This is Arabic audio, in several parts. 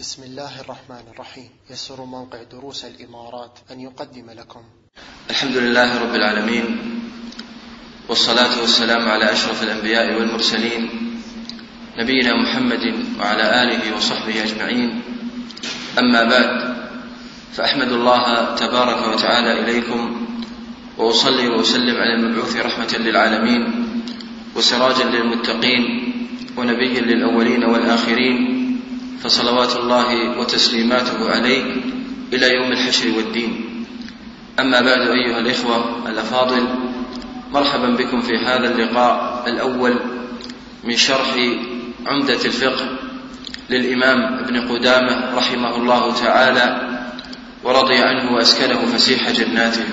بسم الله الرحمن الرحيم. يسر موقع دروس الإمارات أن يقدم لكم. الحمد لله رب العالمين والصلاة والسلام على أشرف الأنبياء والمرسلين نبينا محمد وعلى آله وصحبه أجمعين. أما بعد فأحمد الله تبارك وتعالى إليكم وأصلي وأسلم على المبعوث رحمة للعالمين وسراجا للمتقين ونبيا للأولين والآخرين فصلوات الله وتسليماته عليه إلى يوم الحشر والدين. أما بعد أيها الإخوة الأفاضل مرحبا بكم في هذا اللقاء الأول من شرح عمدة الفقه للإمام ابن قدامة رحمه الله تعالى ورضي عنه وأسكنه فسيح جناته.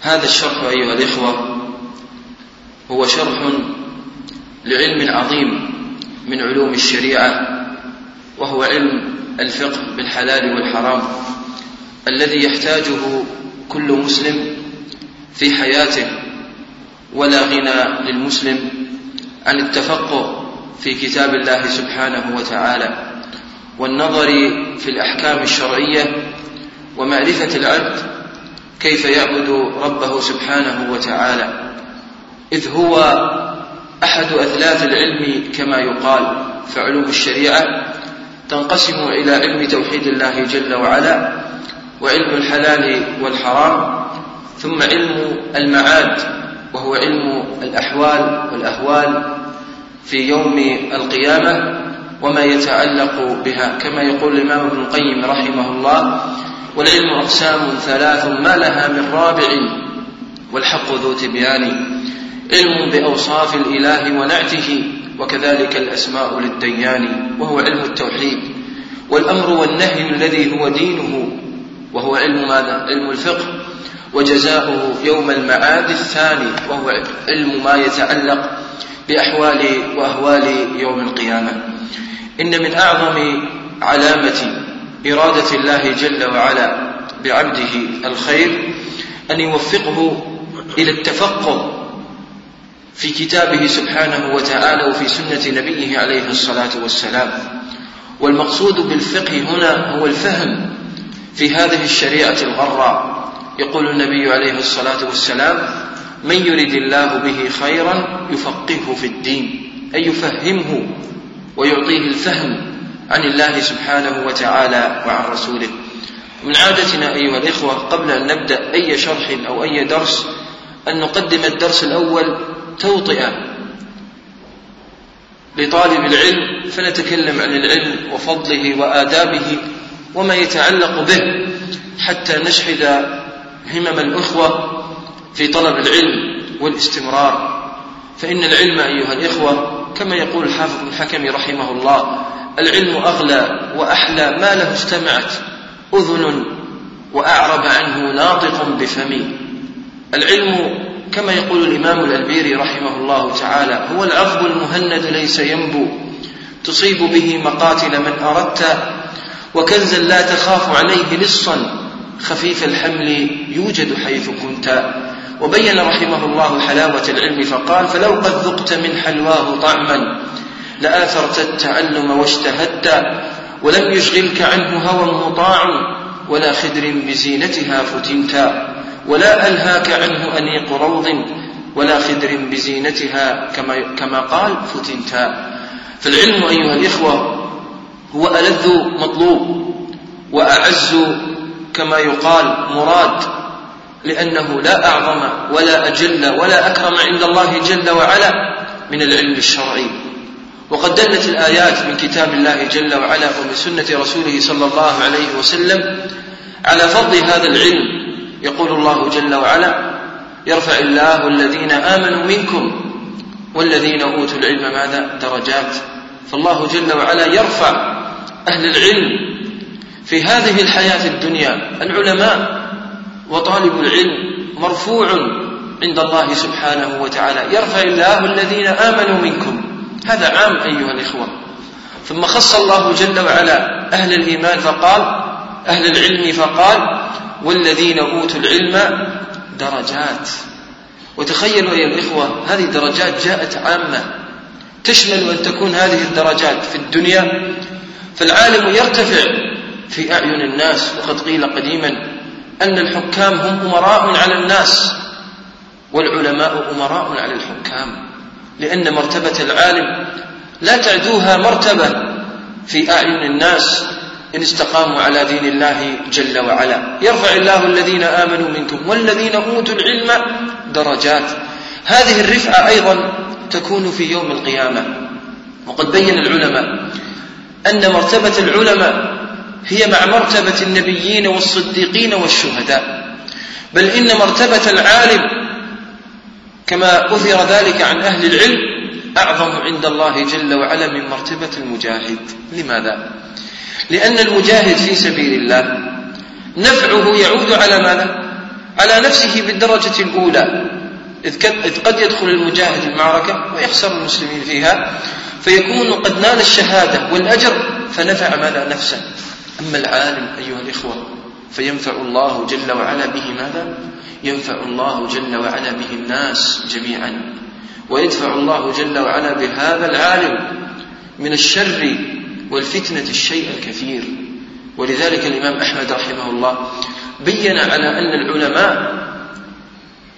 هذا الشرح أيها الإخوة هو شرح لعلم عظيم من علوم الشريعة وهو علم الفقه بالحلال والحرام الذي يحتاجه كل مسلم في حياته ولا غنى للمسلم عن التفقه في كتاب الله سبحانه وتعالى والنظر في الأحكام الشرعية ومعرفة العبد كيف يعبد ربه سبحانه وتعالى إذ هو أحد أثلاث العلم كما يقال فعلوم الشريعة تنقسم إلى علم توحيد الله جل وعلا وعلم الحلال والحرام ثم علم المعاد وهو علم الأحوال والأهوال في يوم القيامة وما يتعلق بها. كما يقول الإمام ابن القيم رحمه الله والعلم أقسام ثلاث ما لها من رابع والحق ذو تبيان. علم بأوصاف الإله ونعته وكذلك الأسماء للديان وهو علم التوحيد والأمر والنهي الذي هو دينه وهو علم ماذا؟ علم الفقه وجزاؤه يوم المعاد الثاني وهو علم ما يتعلق بأحوال وأهوال يوم القيامة إن من أعظم علامة إرادة الله جل وعلا بعبده الخير أن يوفقه إلى التفقه في كتابه سبحانه وتعالى وفي سنة نبيه عليه الصلاة والسلام. والمقصود بالفقه هنا هو الفهم في هذه الشريعة الغراء. يقول النبي عليه الصلاة والسلام من يرد الله به خيرا يفقهه في الدين أي يفهمه ويعطيه الفهم عن الله سبحانه وتعالى وعن رسوله. من عادتنا أيها الإخوة قبل أن نبدأ أي شرح أو أي درس أن نقدم الدرس الأول توطئة لطالب العلم فنتكلم عن العلم وفضله وآدابه وما يتعلق به حتى نشحذ همم الأخوة في طلب العلم والاستمرار. فإن العلم أيها الإخوة كما يقول الحافظ بن رحمه الله العلم أغلى وأحلى ما له استمعت أذن وأعرب عنه ناطق بفمي العلم كما يقول الإمام الألبيري رحمه الله تعالى هو العظم المهند ليس ينبو تصيب به مقاتل من أردت وكنزا لا تخاف عليه لصا خفيف الحمل يوجد حيث كنت. وبين رحمه الله حلاوة العلم فقال فلو قد ذقت من حلواه طعما لآثرت التعلم واشتهدت ولم يشغلك عنه هوى مطاع ولا خدر بزينتها فتنت. ولا ألهاك عنه أنيق روض ولا خدر بزينتها كما, كما قال فتنتا فالعلم أيها الإخوة هو ألذ مطلوب وأعز كما يقال مراد لأنه لا أعظم ولا أجل ولا أكرم عند الله جل وعلا من العلم الشرعي. وقد دلت الآيات من كتاب الله جل وعلا ومن سنة رسوله صلى الله عليه وسلم على فضل هذا العلم يقول الله جل وعلا يرفع الله الذين آمنوا منكم والذين أوتوا العلم ماذا؟ درجات. فالله جل وعلا يرفع أهل العلم في هذه الحياة الدنيا. العلماء وطالب العلم مرفوع عند الله سبحانه وتعالى. يرفع الله الذين آمنوا منكم. هذا عام أيها الإخوة. ثم خص الله جل وعلا أهل الإيمان فقال أهل العلم فقال والذين أوتوا العلم درجات. وتخيلوا أيها الإخوة هذه درجات جاءت عامة. تشمل أن تكون هذه الدرجات في الدنيا. فالعالم يرتفع في أعين الناس. وقد قيل قديما أن الحكام هم أمراء على الناس والعلماء أمراء على الحكام. لأن مرتبة العالم لا تعدوها مرتبة في أعين الناس. إن استقاموا على دين الله جل وعلا. يرفع الله الذين آمنوا منكم والذين أوتوا العلم درجات. هذه الرفعة أيضا تكون في يوم القيامة. وقد بين العلماء أن مرتبة العلماء هي مع مرتبة النبيين والصديقين والشهداء. بل إن مرتبة العالم كما أثر ذلك عن أهل العلم أعظم عند الله جل وعلا من مرتبة المجاهد. لماذا؟ لأن المجاهد في سبيل الله نفعه يعود على ماذا؟ على نفسه بالدرجة الأولى. إذ قد يدخل المجاهد المعركة ويخسر المسلمين فيها فيكون قد نال الشهادة والأجر فنفع ماذا؟ نفسه. أما العالم أيها الإخوة فينفع الله جل وعلا به ماذا؟ ينفع الله جل وعلا به الناس جميعا. ويدفع الله جل وعلا بهذا العالم من الشر والفتنة الشيء الكثير. ولذلك الإمام أحمد رحمه الله بين على أن العلماء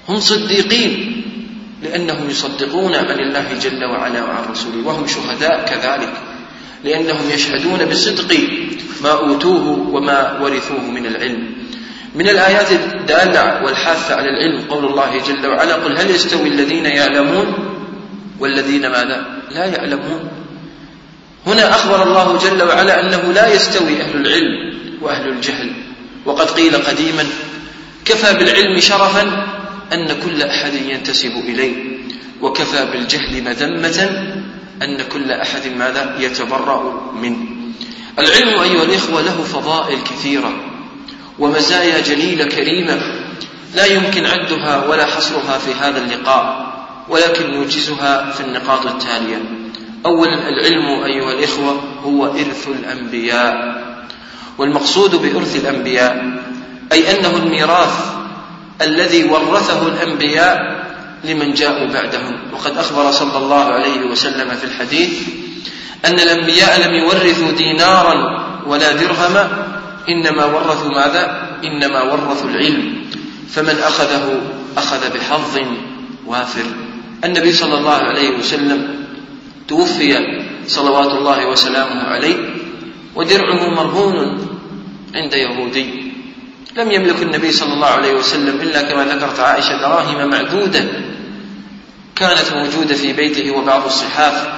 هم صديقين لأنهم يصدقون عن الله جل وعلا وعن رسوله وهم شهداء كذلك لأنهم يشهدون بصدق ما أوتوه وما ورثوه من العلم. من الآيات الدالة والحاثة على العلم قول الله جل وعلا قل هل يستوي الذين يعلمون والذين ماذا؟ لا يعلمون. هنا أخبر الله جل وعلا أنه لا يستوي أهل العلم وأهل الجهل. وقد قيل قديما كفى بالعلم شرفا أن كل أحد ينتسب إليه. وكفى بالجهل مذمة أن كل أحد ماذا؟ يتبرأ منه. العلم أيها الإخوة له فضائل كثيرة ومزايا جليلة كريمة. لا يمكن عدها ولا حصرها في هذا اللقاء ولكن نوجزها في النقاط التالية. أولا العلم أيها الإخوة هو إرث الأنبياء والمقصود بإرث الأنبياء أي أنه الميراث الذي ورثه الأنبياء لمن جاءوا بعدهم. وقد أخبر صلى الله عليه وسلم في الحديث أن الأنبياء لم يورثوا دينارا ولا درهما إنما ورثوا ماذا؟ إنما ورثوا العلم. فمن أخذه أخذ بحظ وافر. النبي صلى الله عليه وسلم توفي صلوات الله وسلامه عليه ودرعه مرهون عند يهودي. لم يملك النبي صلى الله عليه وسلم إلا كما ذكرت عائشة دراهم معدودة كانت موجودة في بيته وبعض الصحاف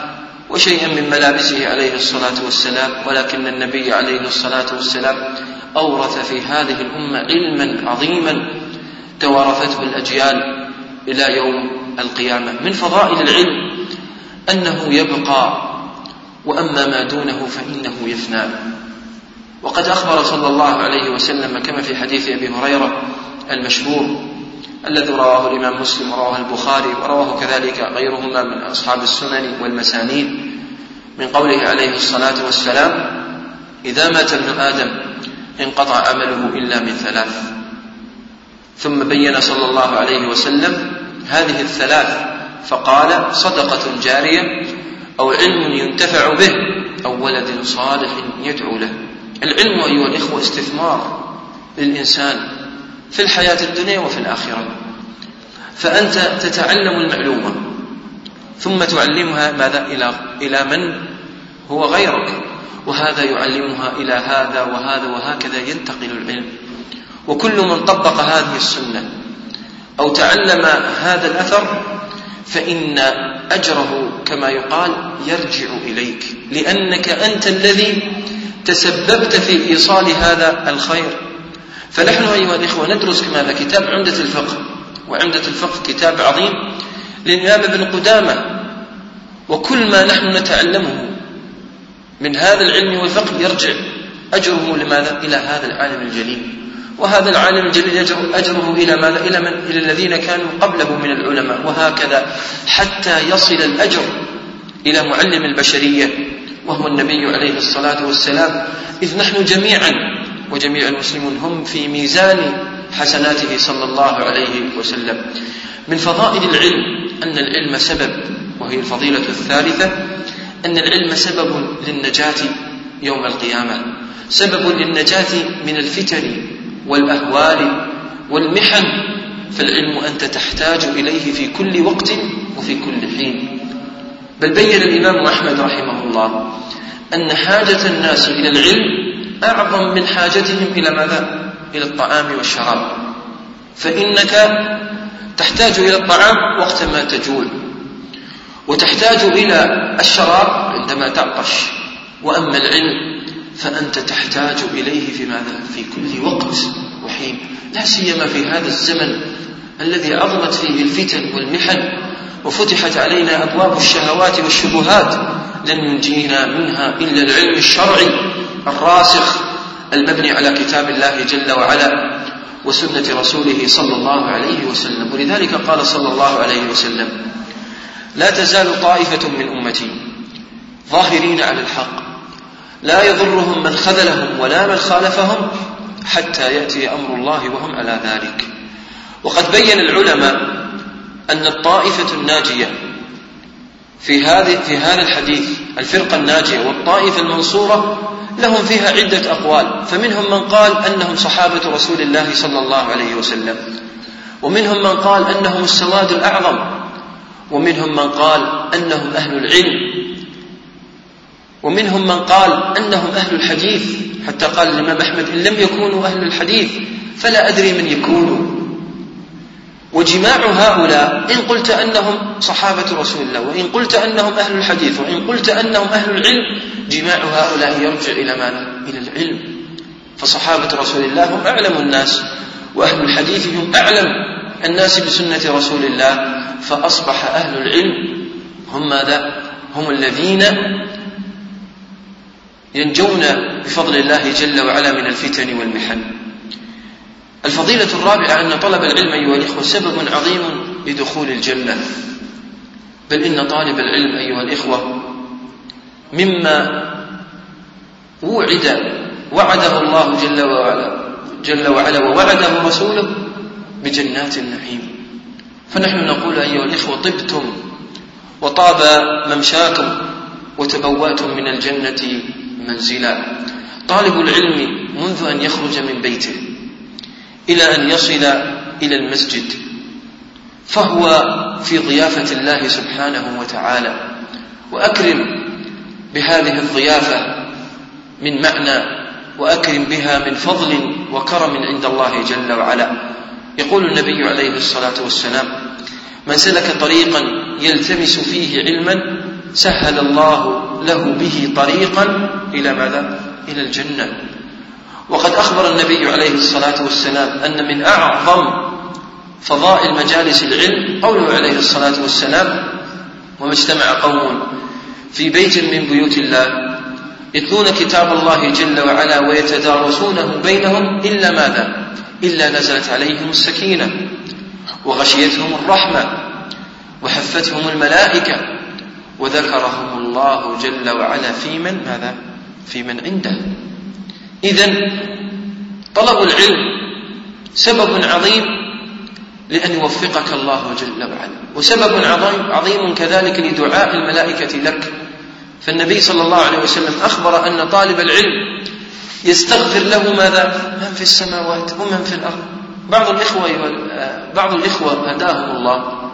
وشيئا من ملابسه عليه الصلاة والسلام ولكن النبي عليه الصلاة والسلام أورث في هذه الأمة علما عظيما توارثته الأجيال إلى يوم القيامة. من فضائل العلم أنه يبقى وأما ما دونه فإنه يفنى. وقد أخبر صلى الله عليه وسلم كما في حديث أبي هريرة المشهور الذي رواه الإمام مسلم ورواه البخاري ورواه كذلك غيرهما من أصحاب السنن والمسانيد من قوله عليه الصلاة والسلام إذا مات ابن آدم انقطع عمله إلا من ثلاث. ثم بين صلى الله عليه وسلم هذه الثلاث فقال صدقة جارية أو علم ينتفع به أو ولد صالح يدعو له. العلم أيها الإخوة استثمار للإنسان في الحياة الدنيا وفي الآخرة. فأنت تتعلم المعلومة ثم تعلمها ماذا؟ إلى إلى من هو غيرك. وهذا يعلمها إلى هذا وهذا وهكذا ينتقل العلم. وكل من طبق هذه السنة أو تعلم هذا الأثر فإن أجره كما يقال يرجع إليك لأنك أنت الذي تسببت في إيصال هذا الخير. فنحن أيها الإخوة ندرس كما كتاب عمدة الفقه وعمدة الفقه كتاب عظيم للإمام ابن قدامة. وكل ما نحن نتعلمه من هذا العلم والفقه يرجع أجره لماذا؟ إلى هذا العالم الجليل. وهذا العالم الجليل أجره إلى ماذا؟ إلى من؟ إلى الذين كانوا قبله من العلماء وهكذا حتى يصل الأجر إلى معلم البشرية وهو النبي عليه الصلاة والسلام إذ نحن جميعا وجميع المسلمون هم في ميزان حسناته صلى الله عليه وسلم من فضائل العلم أن العلم سبب وهي الفضيلة الثالثة أن العلم سبب للنجاة يوم القيامة سبب للنجاة من الفتن والأهوال والمحن فالعلم أنت تحتاج إليه في كل وقت وفي كل حين. بل بين الإمام أحمد رحمه الله أن حاجة الناس إلى العلم أعظم من حاجتهم إلى ماذا؟ إلى الطعام والشراب. فإنك تحتاج إلى الطعام وقت ما تجوع وتحتاج إلى الشراب عندما تعطش. وأما العلم فأنت تحتاج إليه في ماذا؟ في كل وقت وحين لا سيما في هذا الزمن الذي عظمت فيه الفتن والمحن وفتحت علينا أبواب الشهوات والشبهات لن ينجينا منها إلا العلم الشرعي الراسخ المبني على كتاب الله جل وعلا وسنة رسوله صلى الله عليه وسلم ولذلك قال صلى الله عليه وسلم لا تزال طائفة من أمتي ظاهرين على الحق لا يضرهم من خذلهم ولا من خالفهم حتى يأتي أمر الله وهم على ذلك. وقد بين العلماء أن الطائفة الناجية في هذه في هذا الحديث الفرقة الناجية والطائفة المنصورة لهم فيها عدة أقوال. فمنهم من قال أنهم صحابة رسول الله صلى الله عليه وسلم. ومنهم من قال أنهم السواد الأعظم. ومنهم من قال أنهم أهل العلم. ومنهم من قال أنهم أهل الحديث حتى قال الإمام أحمد إن لم يكونوا أهل الحديث فلا أدري من يكونوا وجماع هؤلاء إن قلت أنهم صحابة رسول الله وإن قلت أنهم أهل الحديث وإن قلت أنهم أهل العلم جماع هؤلاء يرجع إلى ماذا؟ إلى العلم فصحابة رسول الله هم أعلم الناس وأهل الحديث هم أعلم الناس بسنة رسول الله فأصبح أهل العلم هم ماذا؟ هم الذين ينجون بفضل الله جل وعلا من الفتن والمحن. الفضيلة الرابعة أن طلب العلم أيها الإخوة سبب عظيم لدخول الجنة. بل إن طالب العلم أيها الإخوة مما وعد وعده الله جل وعلا جل وعلا ووعده رسوله بجنات النعيم. فنحن نقول أيها الإخوة طبتم وطاب ممشاكم وتبوأتم من الجنة منزلا. طالب العلم منذ أن يخرج من بيته إلى أن يصل إلى المسجد فهو في ضيافة الله سبحانه وتعالى. وأكرم بهذه الضيافة من معنى وأكرم بها من فضل وكرم عند الله جل وعلا. يقول النبي عليه الصلاة والسلام من سلك طريقا يلتمس فيه علما سهل الله له به طريقا إلى ماذا؟ إلى الجنة وقد أخبر النبي عليه الصلاة والسلام أن من أعظم فضائل مجالس العلم قوله عليه الصلاة والسلام وما اجتمع قوم في بيت من بيوت الله يتلون كتاب الله جل وعلا ويتدارسونه بينهم إلا ماذا؟ إلا نزلت عليهم السكينة وغشيتهم الرحمة وحفتهم الملائكة وذكرهم الله جل وعلا في من؟ ماذا؟ في من عنده. إذا طلب العلم سبب عظيم لأن يوفقك الله جل وعلا. وسبب عظيم, عظيم كذلك لدعاء الملائكة لك. فالنبي صلى الله عليه وسلم أخبر أن طالب العلم يستغفر له ماذا؟ من في السماوات ومن في الأرض. بعض الإخوة بعض الإخوة هداهم الله.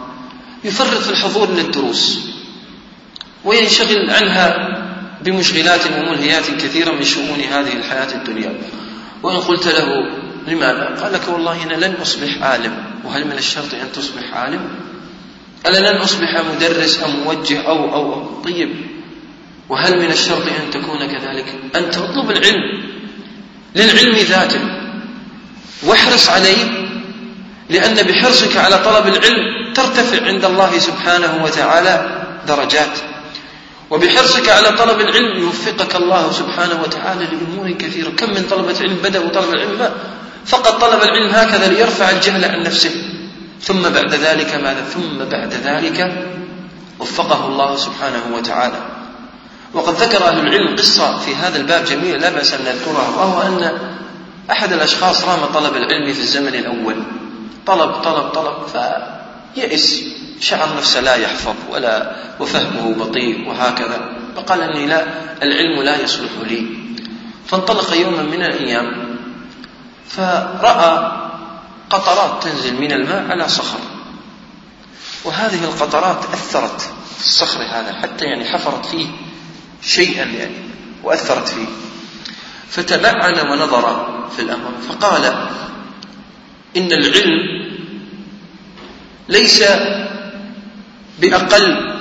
يفرط في الحضور للدروس. وينشغل عنها بمشغلات وملهيات كثيرة من شؤون هذه الحياة الدنيا وإن قلت له لماذا؟ قال لك والله أنا لن أصبح عالم وهل من الشرط أن تصبح عالم؟ أنا لن أصبح مدرس أو موجه أو أو, أو. طيب وهل من الشرط أن تكون كذلك؟ أن تطلب العلم للعلم ذاته واحرص عليه لأن بحرصك على طلب العلم ترتفع عند الله سبحانه وتعالى درجات وبحرصك على طلب العلم يوفقك الله سبحانه وتعالى لأمور كثيرة. كم من طلبة علم بدأوا طلب العلم؟ فقط طلب العلم هكذا ليرفع الجهل عن نفسه. ثم بعد ذلك ماذا؟ ثم بعد ذلك وفقه الله سبحانه وتعالى. وقد ذكر أهل العلم قصة في هذا الباب جميلة لا بأس أن نذكرها وهو أن أحد الأشخاص رام طلب العلم في الزمن الأول. طلب طلب طلب فيئس شعر نفسه لا يحفظ ولا وفهمه بطيء وهكذا. فقال إني لا العلم لا يصلح لي. فانطلق يوما من الأيام فرأى قطرات تنزل من الماء على صخر. وهذه القطرات أثرت في الصخر هذا حتى يعني حفرت فيه شيئا يعني وأثرت فيه. فتبعن ونظر في الأمر فقال إن العلم ليس بأقل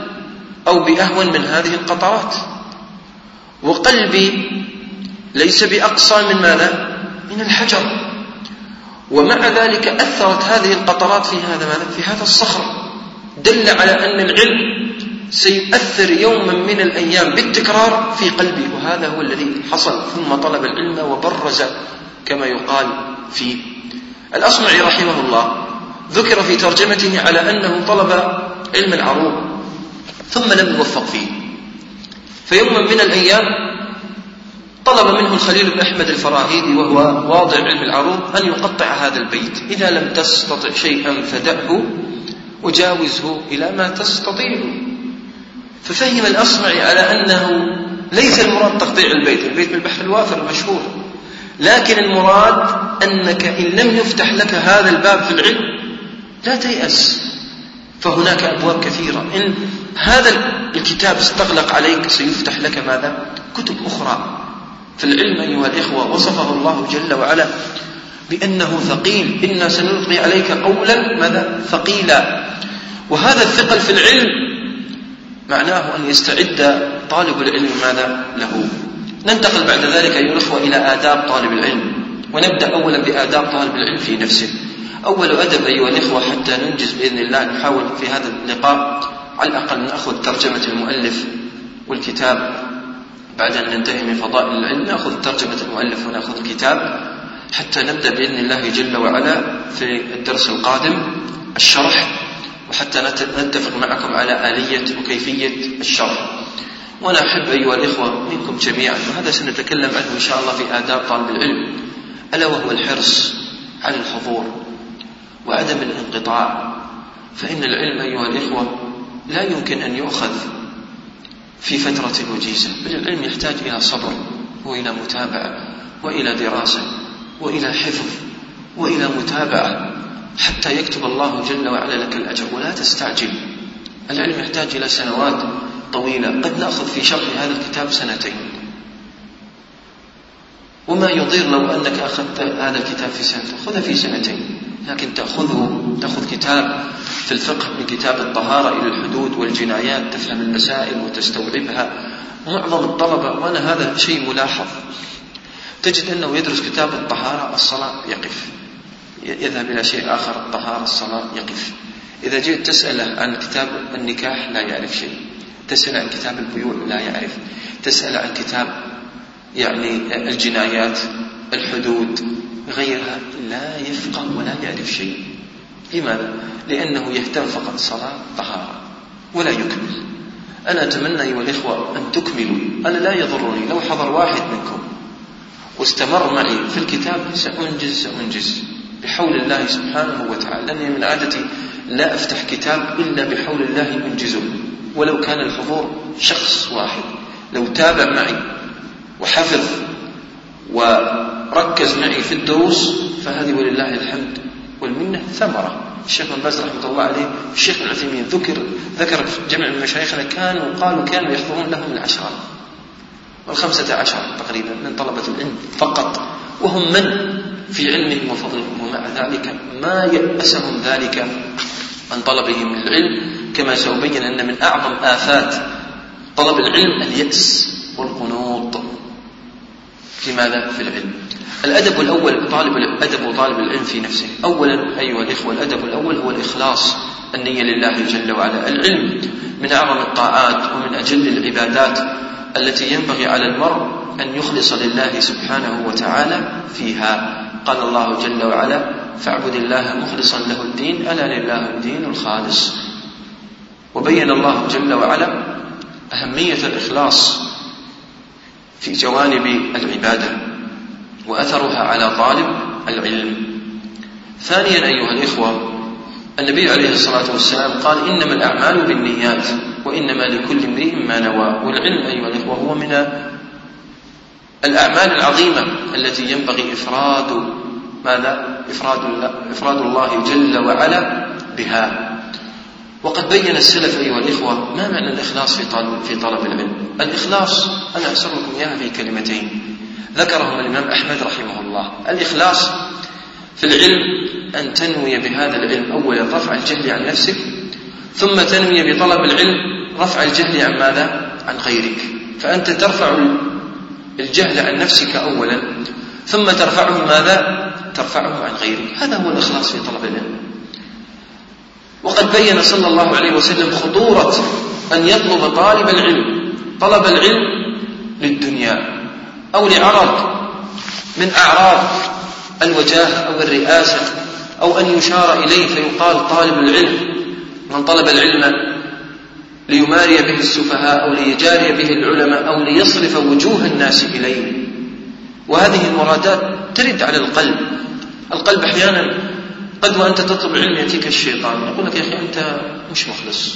أو بأهون من هذه القطرات. وقلبي ليس بأقصى من ماذا؟ من الحجر. ومع ذلك أثرت هذه القطرات في هذا ماذا؟ في هذا الصخر. دل على أن العلم سيؤثر يوما من الأيام بالتكرار في قلبي. وهذا هو الذي حصل ثم طلب العلم وبرز كما يقال فيه الأصمعي رحمه الله. ذكر في ترجمته على أنه طلب علم العروض ثم لم يوفق فيه. فيوما من الأيام طلب منه الخليل بن أحمد الفراهيدي وهو واضع علم العروض أن يقطع هذا البيت. إذا لم تستطع شيئا فدعه وجاوزه إلى ما تستطيع ففهم الأصمعي على أنه ليس المراد تقطيع البيت البيت بالبحر الوافر المشهور. لكن المراد أنك إن لم يفتح لك هذا الباب في العلم لا تيأس. فهناك أبواب كثيرة. إن هذا الكتاب استغلق عليك سيفتح لك ماذا؟ كتب أخرى. في العلم أيها الإخوة وصفه الله جل وعلا بأنه ثقيل. إنا سنلقي عليك قولا ماذا؟ ثقيلا. وهذا الثقل في العلم معناه أن يستعد طالب العلم ماذا؟ له. ننتقل بعد ذلك أيها الأخوة إلى آداب طالب العلم ونبدأ أولا بآداب طالب العلم في نفسه. أول أدب أيها الإخوة حتى ننجز بإذن الله نحاول في هذا اللقاء على الأقل نأخذ ترجمة المؤلف والكتاب. بعد أن ننتهي من فضائل العلم نأخذ ترجمة المؤلف ونأخذ الكتاب. حتى نبدأ بإذن الله جل وعلا في الدرس القادم الشرح. وحتى نتفق معكم على آلية وكيفية الشرح. وأنا أحب أيها الإخوة منكم جميعا وهذا سنتكلم عنه إن شاء الله في آداب طالب العلم ألا وهو الحرص على الحضور. وعدم الانقطاع. فإن العلم أيها الإخوة لا يمكن أن يؤخذ في فترة وجيزة بل العلم يحتاج إلى صبر وإلى متابعة وإلى دراسة وإلى حفظ وإلى متابعة حتى يكتب الله جل وعلا لك الأجر ولا تستعجل. العلم يحتاج إلى سنوات طويلة. قد نأخذ في شرح هذا الكتاب سنتين. وما يضير لو أنك أخذت هذا الكتاب في سنة. خذه في سنتين. لكن تأخذه تأخذ كتاب في الفقه من كتاب الطهارة إلى الحدود والجنايات تفهم المسائل وتستوعبها. معظم الطلبة وأنا هذا شيء ملاحظ. تجد أنه يدرس كتاب الطهارة الصلاة يقف. يذهب إلى شيء آخر الطهارة الصلاة يقف. إذا جئت تسأله عن كتاب النكاح لا يعرف شيء. تسأل عن كتاب البيوع لا يعرف. تسأل عن كتاب يعني الجنايات الحدود غيرها لا يفقه ولا يعرف شيء. لماذا؟ لأنه يهتم فقط صلاة طهارة ولا يكمل. أنا أتمنى أيها الإخوة أن تكملوا. أنا لا يضرني لو حضر واحد منكم واستمر معي في الكتاب سأنجز سأنجز. بحول الله سبحانه وتعالى. لأني من عادتي لا أفتح كتاب إلا بحول الله أنجزه. ولو كان الحضور شخص واحد لو تابع معي وحفظ وركز معي في الدروس فهذه ولله الحمد والمنة ثمرة. الشيخ بن باز رحمة الله عليه الشيخ ابن عثيمين ذكر ذكر جمع من مشايخنا كانوا قالوا كانوا يحضرون لهم العشرة والخمسة عشر تقريبا من طلبة العلم فقط. وهم من؟ في علمهم وفضلهم. ومع ذلك ما يأسهم ذلك عن طلبهم للعلم كما سأبين أن من أعظم آفات طلب العلم اليأس والقنوط. في ماذا؟ في العلم. الأدب الأول طالب الأدب وطالب العلم في نفسه. أولا أيها الإخوة الأدب الأول هو الإخلاص النية لله جل وعلا. العلم من أعظم الطاعات ومن أجل العبادات التي ينبغي على المرء أن يخلص لله سبحانه وتعالى فيها. قال الله جل وعلا فاعبد الله مخلصا له الدين ألا لله الدين الخالص. وبين الله جل وعلا أهمية الإخلاص في جوانب العبادة وأثرها على طالب العلم. ثانيا أيها الإخوة النبي عليه الصلاة والسلام قال إنما الأعمال بالنيات وإنما لكل امرئ ما نوى. والعلم أيها الإخوة هو من الأعمال العظيمة التي ينبغي إفراد ماذا؟ إفراد الله, إفراد الله جل وعلا بها. وقد بين السلف أيها الإخوة ما معنى الإخلاص في طلب, في طلب العلم؟ الإخلاص أنا أسر لكم إياها في كلمتين. ذكرهم الإمام أحمد رحمه الله. الإخلاص في العلم أن تنوي بهذا العلم. أولا رفع الجهل عن نفسك ثم تنوي بطلب العلم رفع الجهل عن ماذا؟ عن غيرك. فأنت ترفع الجهل عن نفسك أولا ثم ترفعه ماذا؟ ترفعه عن غيرك. هذا هو الإخلاص في طلب العلم. وقد بين صلى الله عليه وسلم خطورة أن يطلب طالب العلم طلب العلم للدنيا أو لعرض من أعراض الوجاهة أو الرئاسة أو أن يشار إليه فيقال طالب العلم. من طلب العلم ليماري به السفهاء أو ليجاري به العلماء أو ليصرف وجوه الناس إليه. وهذه المرادات ترد على القلب. القلب أحيانا قد وأنت تطلب العلم يأتيك الشيطان. يقول لك يا أخي أنت مش مخلص.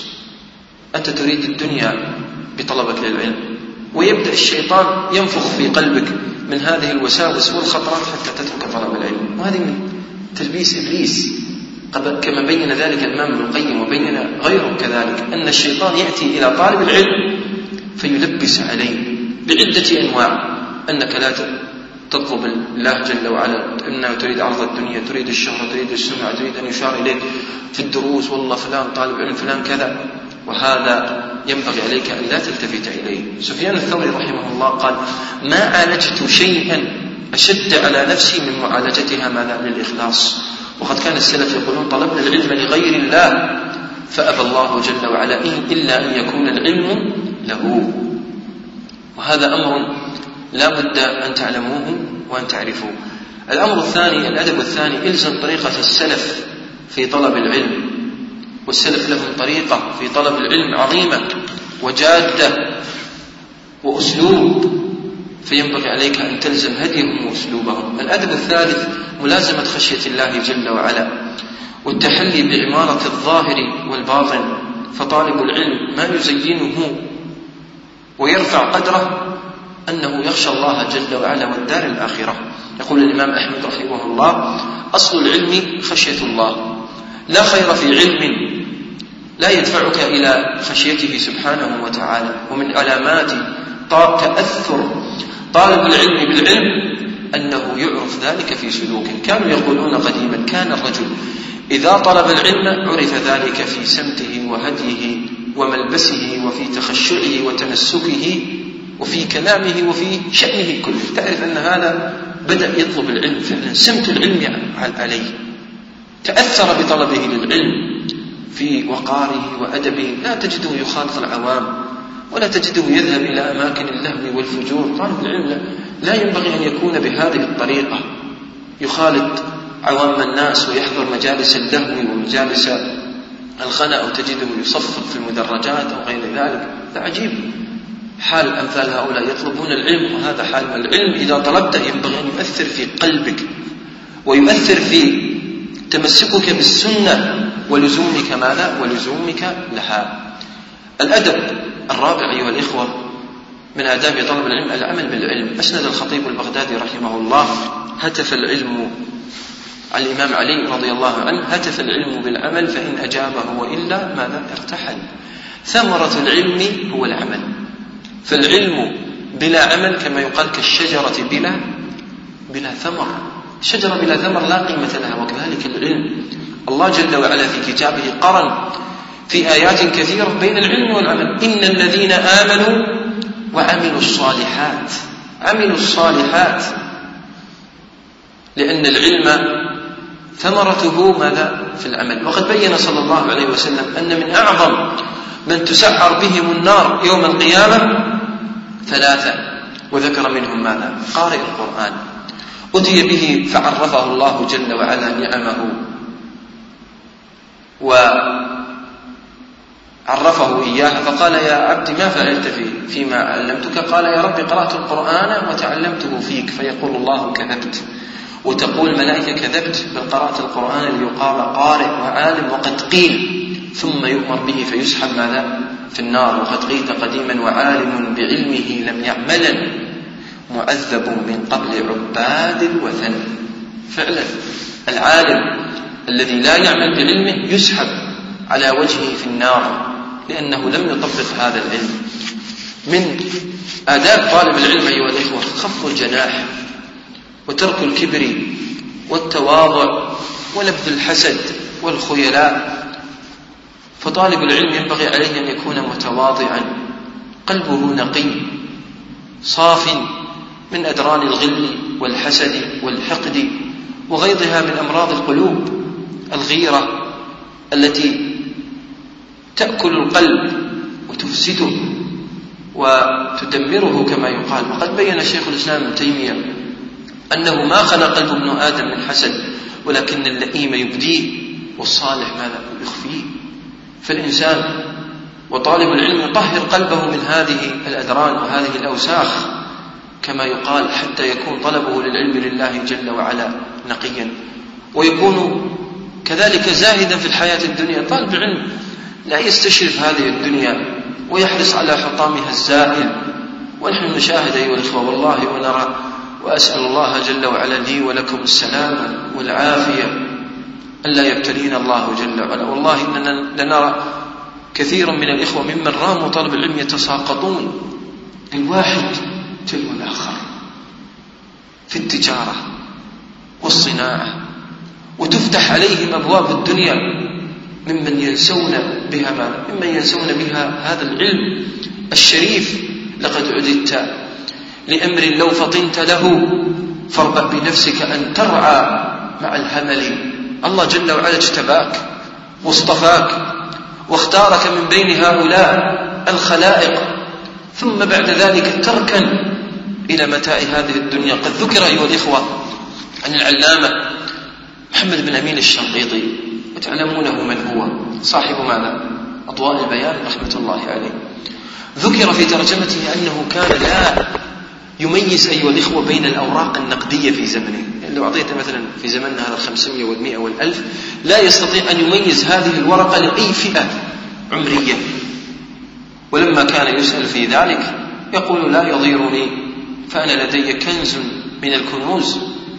أنت تريد الدنيا بطلبك للعلم. ويبدأ الشيطان ينفخ في قلبك من هذه الوساوس والخطرات حتى تترك طلب العلم. وهذه من تلبيس إبليس. كما بين ذلك الإمام ابن القيم وبين غيره كذلك أن الشيطان يأتي إلى طالب العلم فيلبس عليه بعدة أنواع. أنك لا تطلب الله جل وعلا إنها تريد عرض الدنيا تريد الشهرة تريد السمعة تريد أن يشار إليك في الدروس والله فلان طالب علم فلان كذا. وهذا ينبغي عليك أن لا تلتفت إليه. سفيان الثوري رحمه الله قال ما عالجت شيئا أشد على نفسي من معالجتها ماذا للإخلاص وقد كان السلف يقولون طلبنا العلم لغير الله. فأبى الله جل وعلا إلا أن يكون العلم له. وهذا أمر لا بد أن تعلموه وأن تعرفوه. الأمر الثاني الأدب الثاني إلزم طريقة السلف في طلب العلم. والسلف لهم طريقة في طلب العلم عظيمة وجادة وأسلوب فينبغي عليك أن تلزم هديهم وأسلوبهم. الأدب الثالث ملازمة خشية الله جل وعلا والتحلي بعمارة الظاهر والباطن. فطالب العلم ما يزينه ويرفع قدره أنه يخشى الله جل وعلا والدار الآخرة. يقول الإمام أحمد رحمه الله أصل العلم خشية الله. لا خير في علم لا يدفعك إلى خشيته سبحانه وتعالى. ومن علامات تأثر طالب العلم بالعلم أنه يعرف ذلك في سلوكه. كانوا يقولون قديما كان الرجل إذا طلب العلم عرف ذلك في سمته وهديه وملبسه وفي تخشعه وتمسكه وفي كلامه وفي شأنه كله. تعرف أن هذا بدأ يطلب العلم فعلا. سمت العلم عليه تأثر بطلبه للعلم في وقاره وأدبه. لا تجده يخالط العوام ولا تجده يذهب إلى أماكن اللهو والفجور. طالب العلم لا ينبغي أن يكون بهذه الطريقة. يخالط عوام الناس ويحضر مجالس اللهو ومجالس الغنى أو تجده يصفق في المدرجات أو غير ذلك. هذا عجيب. حال أمثال هؤلاء يطلبون العلم وهذا حال العلم إذا طلبته ينبغي أن يؤثر في قلبك ويؤثر في تمسكك بالسنة ولزومك ماذا؟ ولزومك لها. الأدب الرابع أيها الإخوة من آداب طلب العلم العمل بالعلم. أسند الخطيب البغدادي رحمه الله هتف العلم. على الإمام علي رضي الله عنه هتف العلم بالعمل فإن أجابه وإلا ماذا ارتحل ثمرة العلم هو العمل. فالعلم بلا عمل كما يقال كالشجرة بلا بلا ثمر. شجرة بلا ثمر لا قيمة لها وكذلك العلم. الله جل وعلا في كتابه قرن في آيات كثيرة بين العلم والعمل. إن الذين آمنوا وعملوا الصالحات عملوا الصالحات. لأن العلم ثمرته ماذا؟ في العمل. وقد بين صلى الله عليه وسلم أن من أعظم من تسعر بهم النار يوم القيامة ثلاثة وذكر منهم ماذا؟ قارئ القرآن. أتي به فعرفه الله جل وعلا نعمه. وعرفه إياها فقال يا عبد ما فعلت في فيما علمتك؟ قال يا رب قرأت القرآن وتعلمته فيك. فيقول الله كذبت. وتقول الملائكة كذبت بل قرأت القرآن ليقال قارئ وعالم وقد قيل. ثم يؤمر به فيسحب ماذا في النار. وقد قيل قديما وعالم بعلمه لم يعملا. معذب من قبل عباد الوثن. فعلا العالم الذي لا يعمل بعلمه يسحب على وجهه في النار لأنه لم يطبق هذا العلم. من آداب طالب العلم أيها الإخوة خفض الجناح وترك الكبر والتواضع ولبذ الحسد والخيلاء. فطالب العلم ينبغي عليه أن يكون متواضعا قلبه نقي صاف من أدران الغل والحسد والحقد وغيرها من أمراض القلوب الغيرة التي تأكل القلب وتفسده وتدمره كما يقال. وقد بين شيخ الإسلام ابن تيمية أنه ما خلق قلب ابن آدم من حسد ولكن اللئيم يبديه والصالح ماذا؟ يخفيه. فالإنسان وطالب العلم يطهر قلبه من هذه الأدران وهذه الأوساخ كما يقال حتى يكون طلبه للعلم لله جل وعلا نقيا. ويكون كذلك زاهدا في الحياة الدنيا. طالب العلم لا يستشرف هذه الدنيا ويحرص على حطامها الزائل. ونحن نشاهد أيها الإخوة والله ونرى وأسأل الله جل وعلا لي ولكم السلامة والعافية. ألا يبتلينا الله جل وعلا. والله إننا لنرى كثيرا من الإخوة ممن راموا طلب العلم يتساقطون الواحد تلو الآخر في التجارة والصناعة وتفتح عليهم أبواب الدنيا ممن ينسون بها ما ممن ينسون بها هذا العلم الشريف. لقد عددت لأمر لو فطنت له فاربأ بنفسك أن ترعى مع الهمل الله جل وعلا اجتباك واصطفاك واختارك من بين هؤلاء الخلائق ثم بعد ذلك تركا إلى متاع هذه الدنيا. قد ذكر أيها الإخوة عن العلامة محمد بن أمين الشنقيطي وتعلمونه من هو صاحب ماذا؟ أضواء البيان رحمة الله عليه. ذكر في ترجمته أنه كان لا يميز أيها الإخوة بين الأوراق النقدية في زمنه. لو أعطيت مثلا في زمننا هذا الخمسمية والمئة والألف لا يستطيع أن يميز هذه الورقة لأي فئة عمرية. ولما كان يسأل في ذلك يقول لا يضيرني فأنا لدي كنز من الكنوز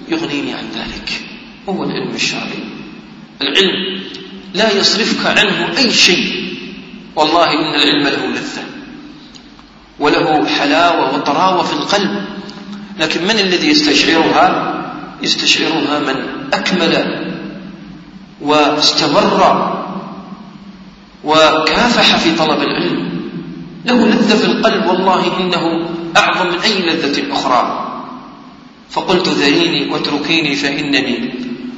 يغنيني عن ذلك. هو العلم الشرعي. العلم لا يصرفك عنه أي شيء. والله إن العلم له لذة وله حلاوة وطراوة في القلب. لكن من الذي يستشعرها؟ يستشعرها من أكمل واستمر وكافح في طلب العلم. له لذة في القلب والله إنه أعظم من أي لذة أخرى. فقلت ذريني واتركيني فإنني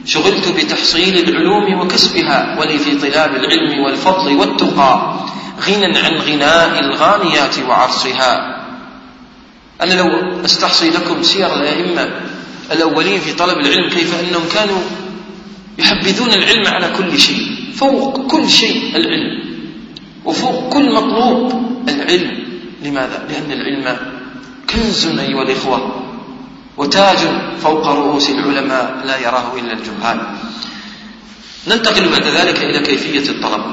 شغلت بتحصيل العلوم وكسبها ولي في طلاب العلم والفضل والتقى غنى عن غناء الغانيات وعرصها. أنا لو أستحصي لكم سير الأئمة الأولين في طلب العلم كيف أنهم كانوا يحبذون العلم على كل شيء. فوق كل شيء العلم. وفوق كل مطلوب العلم. لماذا؟ لأن العلم كنز أيها الإخوة وتاج فوق رؤوس العلماء لا يراه إلا الجهال. ننتقل بعد ذلك إلى كيفية الطلب.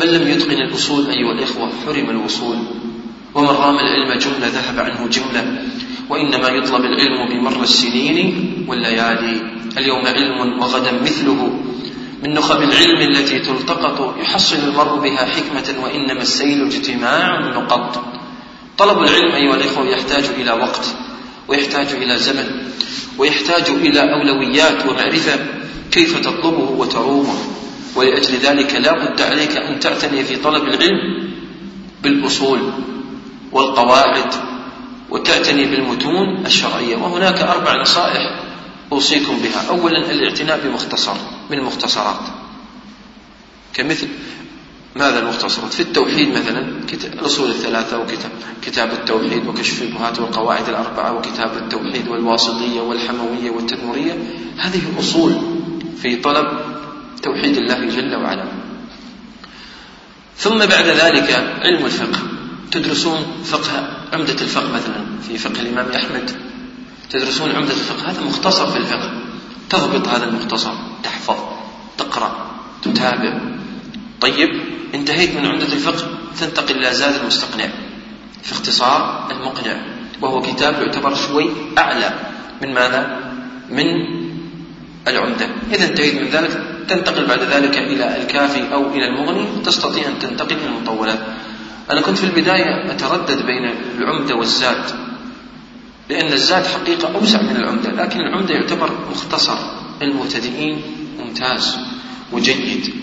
من لم يتقن الأصول أيها الإخوة؟ حرم الوصول. ومن رام العلم جملة ذهب عنه جملة. وإنما يطلب العلم بمر السنين والليالي. اليوم علم وغدا مثله. من نخب العلم التي تلتقط يحصل المرء بها حكمة وإنما السيل اجتماع نقط. طلب العلم أيها الإخوة يحتاج إلى وقت ويحتاج إلى زمن ويحتاج إلى أولويات ومعرفة كيف تطلبه وترومه ولأجل ذلك لا بد عليك أن تعتني في طلب العلم بالأصول والقواعد وتعتني بالمتون الشرعية. وهناك أربع نصائح أوصيكم بها. أولا الاعتناء بمختصر من المختصرات. كمثل ماذا المختصرات؟ في التوحيد مثلا الأصول الثلاثة وكتاب كتاب التوحيد وكشف البهات والقواعد الأربعة وكتاب التوحيد والواسطية والحموية والتدمرية. هذه الأصول في طلب توحيد الله جل وعلا. ثم بعد ذلك علم الفقه. تدرسون فقه عمدة الفقه مثلا في فقه الإمام أحمد. تدرسون عمدة الفقه هذا مختصر في الفقه. تضبط هذا المختصر تحفظ تقرأ تتابع. طيب انتهيت من عمدة الفقه تنتقل إلى زاد المستقنع. في اختصار المقنع وهو كتاب يعتبر شوي أعلى من ماذا؟ من العمدة. إذا انتهيت من ذلك تنتقل بعد ذلك إلى الكافي أو إلى المغني تستطيع أن تنتقل إلى المطولات أنا كنت في البداية أتردد بين العمدة والزاد لأن الزاد حقيقة أوسع من العمدة لكن العمدة يعتبر مختصر المبتدئين ممتاز وجيد.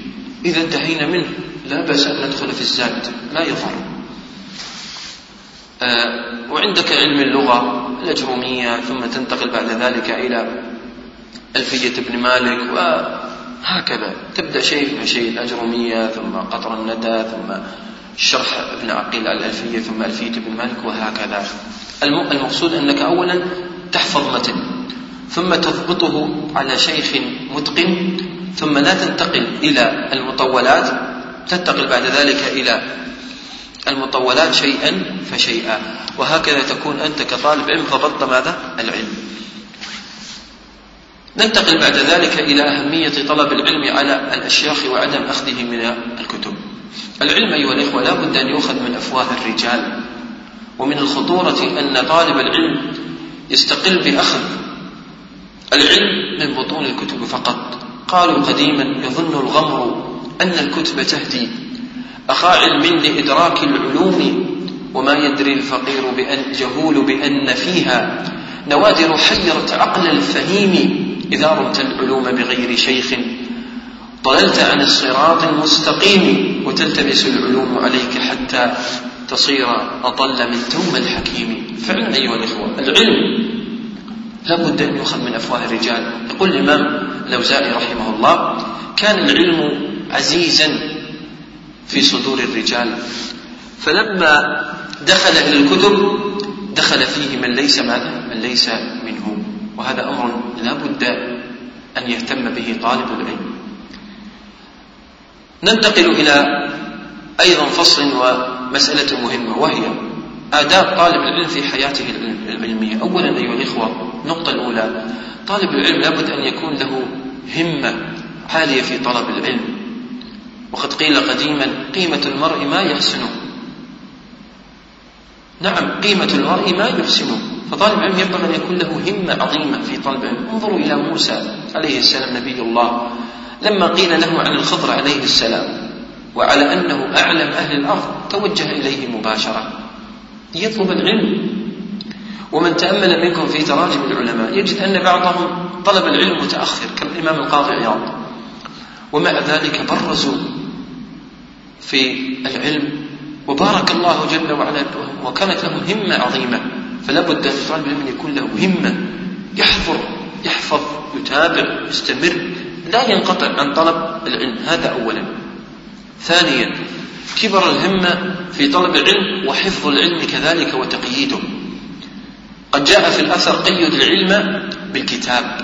إذا انتهينا منه لا بأس أن ندخل في الزاد لا يضر. آه وعندك علم اللغة الأجرومية ثم تنتقل بعد ذلك إلى ألفية ابن مالك وهكذا. تبدأ شيء من شيء الأجرومية ثم قطر الندى ثم شرح ابن عقيل الألفية ثم ألفية ابن مالك وهكذا. المقصود أنك أولا تحفظ متن ثم تضبطه على شيخ متقن ثم لا تنتقل إلى المطولات تنتقل بعد ذلك إلى المطولات شيئا فشيئا. وهكذا تكون أنت كطالب علم ضبطت ماذا؟ العلم. ننتقل بعد ذلك إلى أهمية طلب العلم على الأشياخ وعدم أخذه من الكتب. العلم أيها الإخوة لا بد أن يؤخذ من أفواه الرجال ومن الخطورة أن طالب العلم يستقل بأخذ العلم من بطون الكتب فقط. قالوا قديما يظن الغمر أن الكتب تهدي. أخا علم لإدراك العلوم وما يدري الفقير بأن جهول بأن فيها. نوادر حيرت عقل الفهيم إذا رمت العلوم بغير شيخ. ضللت عن الصراط المستقيم وتلتبس العلوم عليك حتى تصير أضل من توم الحكيم. فعلا أيها الإخوة العلم لا بد أن يؤخذ من أفواه الرجال. يقول الإمام الأوزاعي رحمه الله كان العلم عزيزا في صدور الرجال فلما دخل إلى الكتب دخل فيه من ليس ماذا؟ من ليس منه وهذا أمر لا بد أن يهتم به طالب العلم. ننتقل إلى أيضا فصل ومسألة مهمة وهي آداب طالب العلم في حياته العلمية. أولا أيها الإخوة النقطة الأولى طالب العلم لابد أن يكون له همة عالية في طلب العلم. وقد قيل قديما قيمة المرء ما يحسنه. نعم قيمة المرء ما يحسنه. فطالب العلم ينبغي أن يكون له همة عظيمة في طلب العلم. انظروا إلى موسى عليه السلام نبي الله. لما قيل له عن الخضر عليه السلام وعلى أنه أعلم أهل الأرض توجه إليه مباشرة. يطلب العلم. ومن تأمل منكم في تراجم العلماء يجد أن بعضهم طلب العلم متأخر كالإمام القاضي عياض ومع ذلك برزوا في العلم. وبارك الله جل وعلا وكانت لهم همة عظيمة. فلا بد أن طالب العلم يكون له همة. يحفر يحفظ يتابع يستمر. لا ينقطع عن طلب العلم. هذا أولا. ثانيا كبر الهمة في طلب العلم وحفظ العلم كذلك وتقييده. قد جاء في الأثر قيد العلم بالكتاب.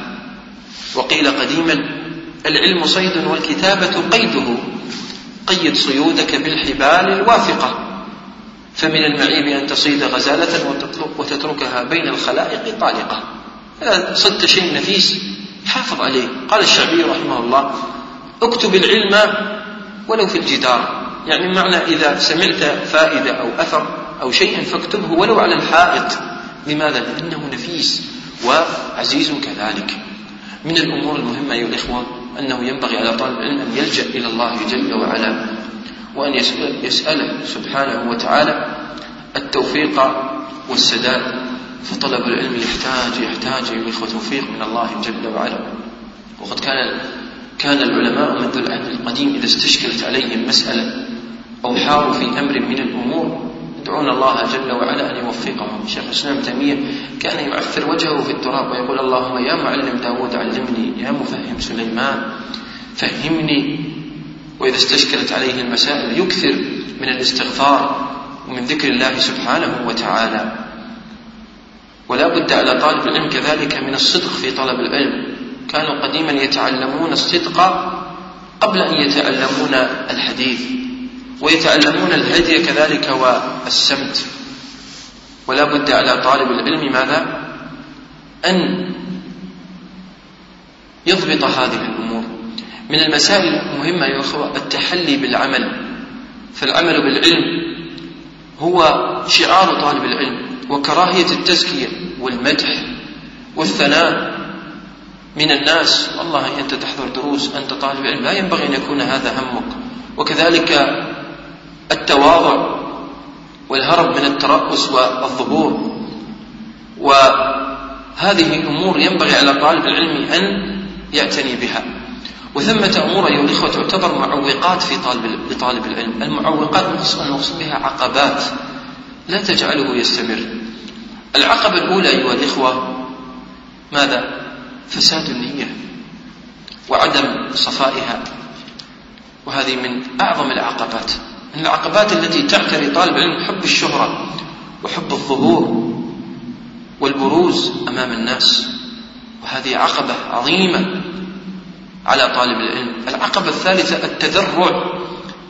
وقيل قديما العلم صيد والكتابة قيده. قيد صيودك بالحبال الوافقة فمن المعيب أن تصيد غزالة وتتركها بين الخلائق طالقة. صدت شيء نفيس. حافظ عليه. قال الشعبي رحمه الله اكتب العلم ولو في الجدار. يعني معنى إذا سمعت فائدة أو أثر أو شيء فاكتبه ولو على الحائط. لماذا؟ لأنه نفيس وعزيز كذلك. من الأمور المهمة أيها الإخوة أنه ينبغي على طالب العلم أن يلجأ إلى الله جل وعلا وأن يسأله سبحانه وتعالى التوفيق والسداد فطلب العلم يحتاج يحتاج إلى توفيق من الله جل وعلا. وقد كان كان العلماء منذ العهد القديم إذا استشكلت عليهم مسألة أو حاروا في أمر من الأمور يدعون الله جل وعلا أن يوفقهم. شيخ الإسلام تيمية كان يعفر وجهه في التراب ويقول اللهم يا معلم داود علمني يا مفهم سليمان فهمني. وإذا استشكلت عليه المسائل يكثر من الاستغفار ومن ذكر الله سبحانه وتعالى. ولا بد على طالب العلم كذلك من الصدق في طلب العلم. كانوا قديما يتعلمون الصدق قبل أن يتعلمون الحديث ويتعلمون الهدي كذلك والسمت. ولا بد على طالب العلم ماذا؟ أن يضبط هذه الأمور. من المسائل المهمة يا أخوة التحلي بالعمل. فالعمل بالعلم هو شعار طالب العلم. وكراهية التزكية والمدح والثناء من الناس. والله أنت تحضر دروس أنت طالب علم لا ينبغي أن يكون هذا همك. وكذلك التواضع والهرب من الترأس والظهور. وهذه أمور ينبغي على طالب العلم أن يعتني بها. وثمة أمور أيها الإخوة تعتبر معوقات في طالب لطالب العلم. المعوقات المقصود بها عقبات. لا تجعله يستمر. العقبة الأولى أيها الإخوة ماذا؟ فساد النية وعدم صفائها. وهذه من أعظم العقبات من العقبات التي تعتري طالب العلم حب الشهرة وحب الظهور والبروز أمام الناس. وهذه عقبة عظيمة على طالب العلم. العقبة الثالثة التذرع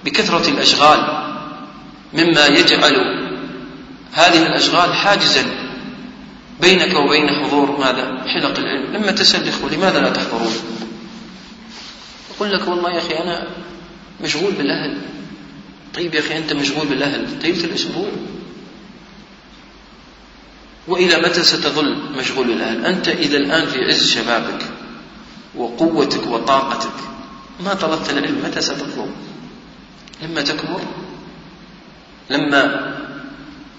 بكثرة الأشغال مما يجعل هذه الأشغال حاجزا بينك وبين حضور ماذا؟ حلق العلم. لما تسأل لماذا لا تحضرون؟ يقول لك والله يا أخي أنا مشغول بالأهل. طيب يا أخي أنت مشغول بالأهل؟ طيب الأسبوع. وإلى متى ستظل مشغول بالأهل أنت إذا الآن في عز شبابك وقوتك وطاقتك. ما طلبت العلم؟ متى ستطلب؟ لما تكبر؟ لما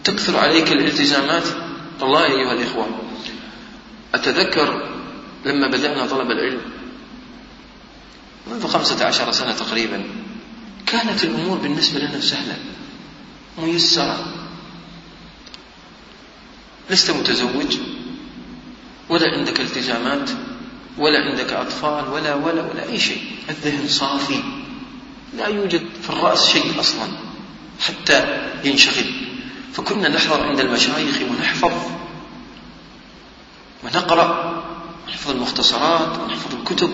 تكثر عليك الالتزامات؟ والله أيها الإخوة أتذكر لما بدأنا طلب العلم منذ خمسة عشر سنة تقريبا كانت الأمور بالنسبة لنا سهلة ميسرة. لست متزوج ولا عندك التزامات ولا عندك أطفال ولا ولا ولا أي شيء. الذهن صافي لا يوجد في الرأس شيء أصلا حتى ينشغل. فكنا نحضر عند المشايخ ونحفظ ونقرأ نحفظ المختصرات ونحفظ الكتب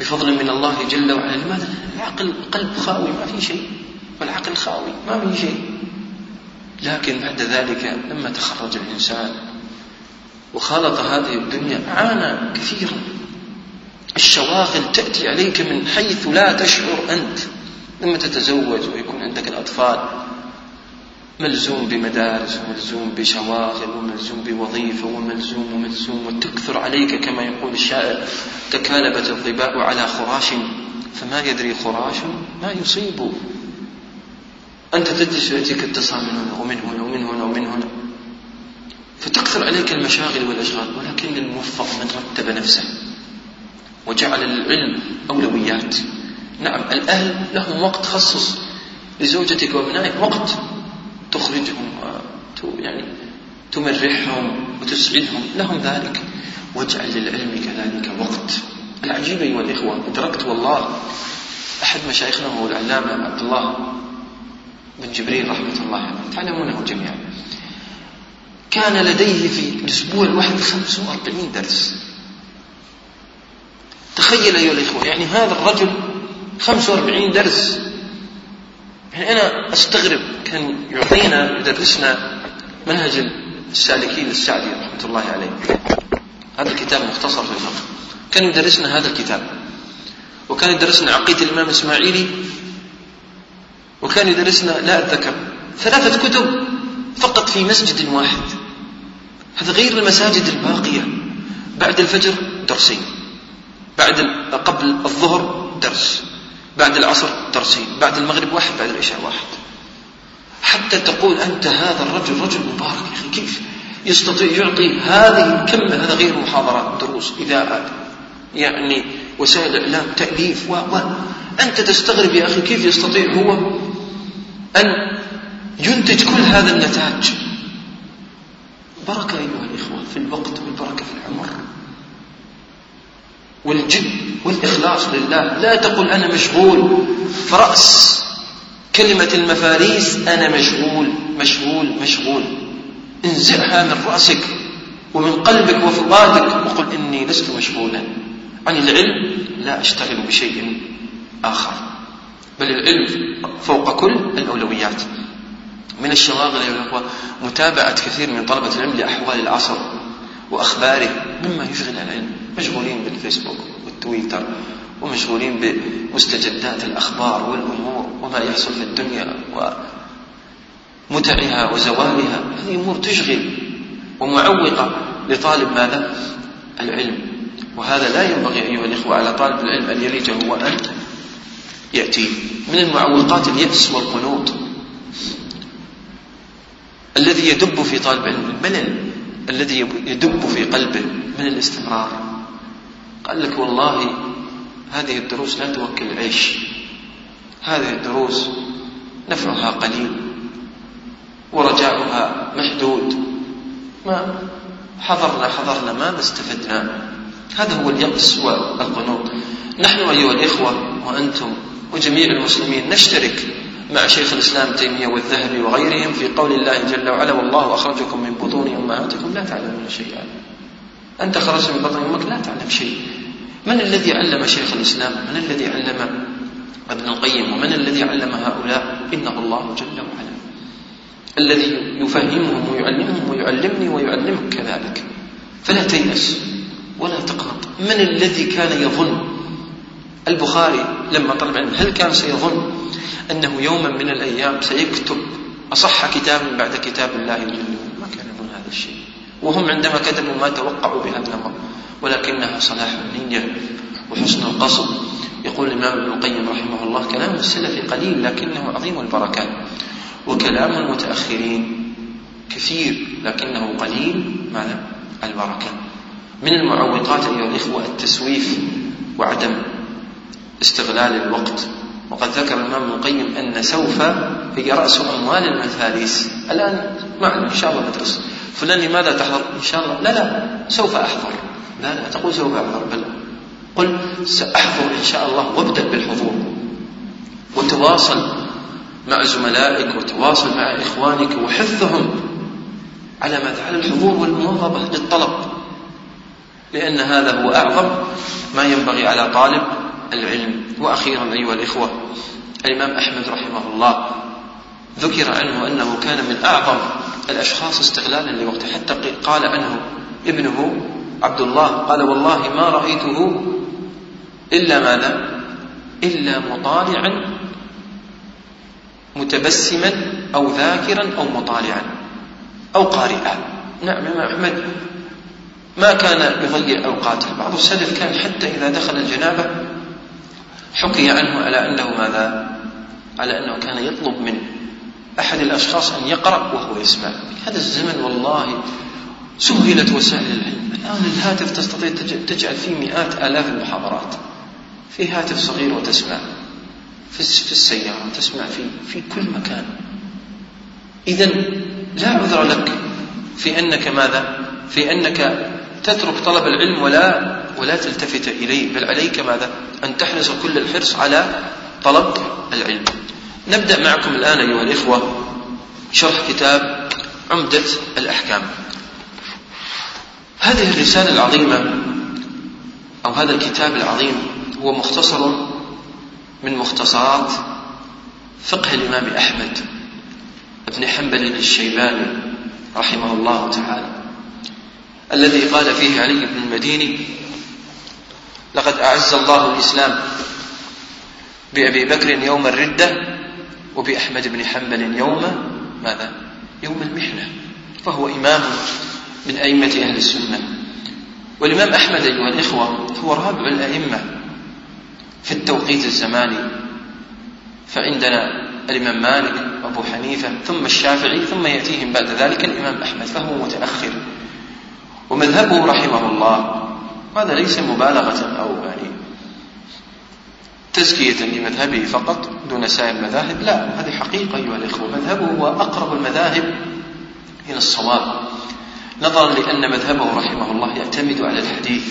بفضل من الله جل وعلا. لماذا؟ العقل قلب خاوي ما في شيء. والعقل خاوي ما في شيء. لكن بعد ذلك لما تخرج الإنسان وخالط هذه الدنيا عانى كثيرا. الشواغل تأتي عليك من حيث لا تشعر أنت. لما تتزوج ويكون عندك الأطفال ملزوم بمدارس وملزوم بشواغل وملزوم بوظيفة وملزوم وملزوم وتكثر عليك كما يقول الشاعر تكالبت الظباء على خراش فما يدري خراش ما يصيب. أنت تجلس ويأتيك اتصال من هنا ومن هنا ومن هنا ومن هنا. فتكثر عليك المشاغل والأشغال ولكن الموفق من رتب نفسه وجعل للعلم أولويات. نعم الأهل لهم وقت خصص لزوجتك وأبنائك وقت تخرجهم يعني تمرحهم وتسعدهم. لهم ذلك. واجعل للعلم كذلك وقت. العجيب أيها الإخوة أدركت والله أحد مشايخنا هو العلامة عبد الله بن جبريل رحمة الله تعلمونه جميعا. كان لديه في الأسبوع الواحد 45 درس. تخيل أيها الإخوة يعني هذا الرجل 45 درس. يعني أنا أستغرب كان يعطينا يدرسنا منهج السالكين السعدي رحمة الله عليه. هذا الكتاب مختصر في الفقه. كان يدرسنا هذا الكتاب. وكان يدرسنا عقيدة الإمام الإسماعيلي وكان يدرسنا لا أتذكر ثلاثة كتب فقط في مسجد واحد. هذا غير المساجد الباقية. بعد الفجر درسين. بعد قبل الظهر درس. بعد العصر درسين بعد المغرب واحد بعد العشاء واحد. حتى تقول أنت هذا الرجل رجل مبارك يا أخي كيف يستطيع يعطي هذه كم هذا غير محاضرات دروس إذاعات يعني وسائل الإعلام تأليف و و. أنت تستغرب يا أخي كيف يستطيع هو أن ينتج كل هذا النتاج بركة أيها الإخوة في الوقت والبركة في العمر. والجد والإخلاص لله. لا تقل أنا مشغول. فرأس كلمة المفاريس أنا مشغول مشغول مشغول. انزعها من رأسك ومن قلبك وفؤادك وقل إني لست مشغولا. عن العلم لا أشتغل بشيء آخر. بل العلم فوق كل الأولويات. من الشواغل يا الأخوة متابعة كثير من طلبة العلم لأحوال العصر. وأخباره. مما يشغل العلم مشغولين بالفيسبوك والتويتر ومشغولين بمستجدات الأخبار والأمور وما يحصل في الدنيا و متعها وزوالها. هذه أمور تشغل ومعوقة لطالب ماذا؟ العلم. وهذا لا ينبغي أيها الإخوة على طالب العلم أن يلجه وأن يأتي. من المعوقات اليأس والقنوط الذي يدب في طالب العلم الملل. الذي يدب في قلبه من الاستمرار. قال لك والله هذه الدروس لا توكل العيش. هذه الدروس نفعها قليل ورجاؤها محدود. ما حضرنا حضرنا ما استفدنا. هذا هو اليأس والقنوط. نحن أيها الإخوة وأنتم وجميع المسلمين نشترك مع شيخ الإسلام تيمية والذهبي وغيرهم في قول الله جل وعلا والله أخرجكم من بطون أمهاتكم لا تعلمون شيئا. أنت خرجت من بطن أمك لا تعلم شيء من الذي علم شيخ الإسلام؟ من الذي علم ابن القيم؟ ومن الذي علم هؤلاء؟ إنه الله جل وعلا. الذي يفهمهم ويعلمهم ويعلمني ويعلمك كذلك. فلا تيأس ولا تقنط. من الذي كان يظن البخاري لما طلب العلم هل كان سيظن أنه يوما من الأيام سيكتب أصح كتاب بعد كتاب الله جل ما كان يظن هذا الشيء. وهم عندما كتبوا ما توقعوا بهذا الأمر ولكنها صلاح النية وحسن القصد. يقول الإمام ابن القيم رحمه الله كلام السلف قليل لكنه عظيم البركات وكلام المتأخرين كثير لكنه قليل ماذا؟ البركة. من المعوقات أيها الإخوة التسويف وعدم استغلال الوقت. وقد ذكر الإمام ابن القيم أن سوف هي رأس أموال المثاليس الآن معنا إن شاء الله ندرس فلان لماذا تحضر؟ إن شاء الله. لا لا سوف أحضر. لا لا تقول سوف أحضر. بل قل سأحضر إن شاء الله وابدأ بالحضور. وتواصل مع زملائك وتواصل مع إخوانك وحثهم على ماذا؟ على الحضور والمواظبة للطلب. لأن هذا هو أعظم ما ينبغي على طالب العلم. وأخيرا أيها الإخوة الإمام أحمد رحمه الله ذكر عنه أنه كان من أعظم الأشخاص استغلالا لوقته. حتى قال عنه ابنه عبد الله قال والله ما رأيته إلا ماذا؟ إلا مطالعا متبسما أو ذاكرا أو مطالعا أو قارئا. نعم الإمام أحمد ما كان يضيع أوقاته بعض السلف كان حتى إذا دخل الجنابة حكي عنه على أنه ماذا؟ على أنه كان يطلب من أحد الأشخاص أن يقرأ وهو يسمع. هذا الزمن والله سهلت وسائل العلم. الآن الهاتف تستطيع تجعل فيه مئات آلاف المحاضرات. في هاتف صغير وتسمع. في السيارة تسمع في في كل مكان. إذا لا عذر لك في أنك ماذا؟ في أنك تترك طلب العلم ولا ولا تلتفت إليه بل عليك ماذا؟ أن تحرص كل الحرص على طلب العلم. نبدأ معكم الآن أيها الإخوة شرح كتاب عمدة الأحكام. هذه الرسالة العظيمة أو هذا الكتاب العظيم هو مختصر من مختصرات فقه الإمام أحمد بن حنبل الشيباني رحمه الله تعالى الذي قال فيه علي بن المديني لقد أعز الله الإسلام بأبي بكر يوم الردة وبأحمد بن حنبل يوم ماذا؟ يوم المحنة فهو إمام من أئمة أهل السنة والإمام أحمد أيها الإخوة هو رابع الأئمة في التوقيت الزماني فعندنا الإمام مالك وأبو حنيفة ثم الشافعي ثم يأتيهم بعد ذلك الإمام أحمد فهو متأخر ومذهبه رحمه الله هذا ليس مبالغة أو يعني تزكية لمذهبه فقط دون سائر المذاهب لا هذه حقيقة أيها الإخوة. مذهبه هو أقرب المذاهب إلى الصواب. نظرا لأن مذهبه رحمه الله يعتمد على الحديث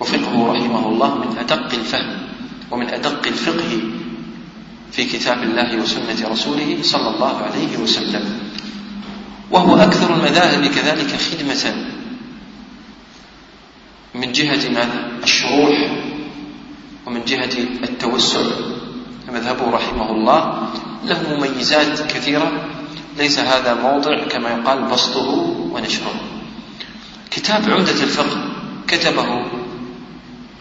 وفقهه رحمه الله من أدق الفهم ومن أدق الفقه في كتاب الله وسنة رسوله صلى الله عليه وسلم. وهو أكثر المذاهب كذلك خدمة من جهة؟ الشروح ومن جهة التوسع مذهبه رحمه الله له مميزات كثيرة. ليس هذا موضع كما يقال بسطه ونشره. كتاب عمدة الفقه كتبه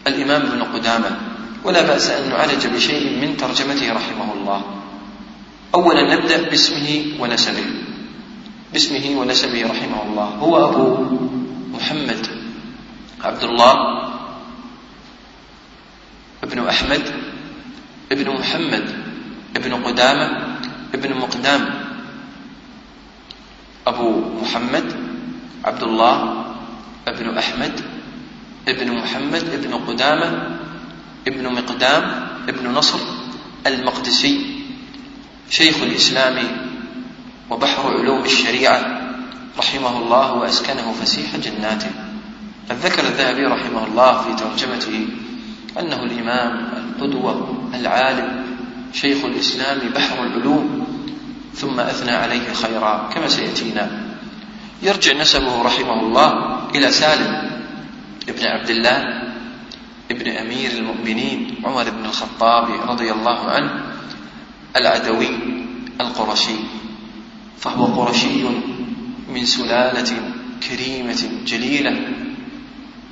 الإمام ابن قدامة ولا بأس أن نعالج بشيء من ترجمته رحمه الله. أولا نبدأ باسمه ونسبه. باسمه ونسبه رحمه الله. هو أبو محمد عبد الله ابن أحمد ابن محمد ابن قدامة ابن مقدام أبو محمد عبد الله ابن أحمد ابن محمد ابن قدامة ابن مقدام ابن نصر المقدسي شيخ الإسلام وبحر علوم الشريعة رحمه الله وأسكنه فسيح جناته. قد ذكر الذهبي رحمه الله في ترجمته أنه الإمام القدوة العالم شيخ الإسلام بحر العلوم ثم أثنى عليه خيرا كما سيأتينا. يرجع نسبه رحمه الله إلى سالم ابن عبد الله ابن أمير المؤمنين عمر بن الخطاب رضي الله عنه العدوي القرشي فهو قرشي من سلالة كريمة جليلة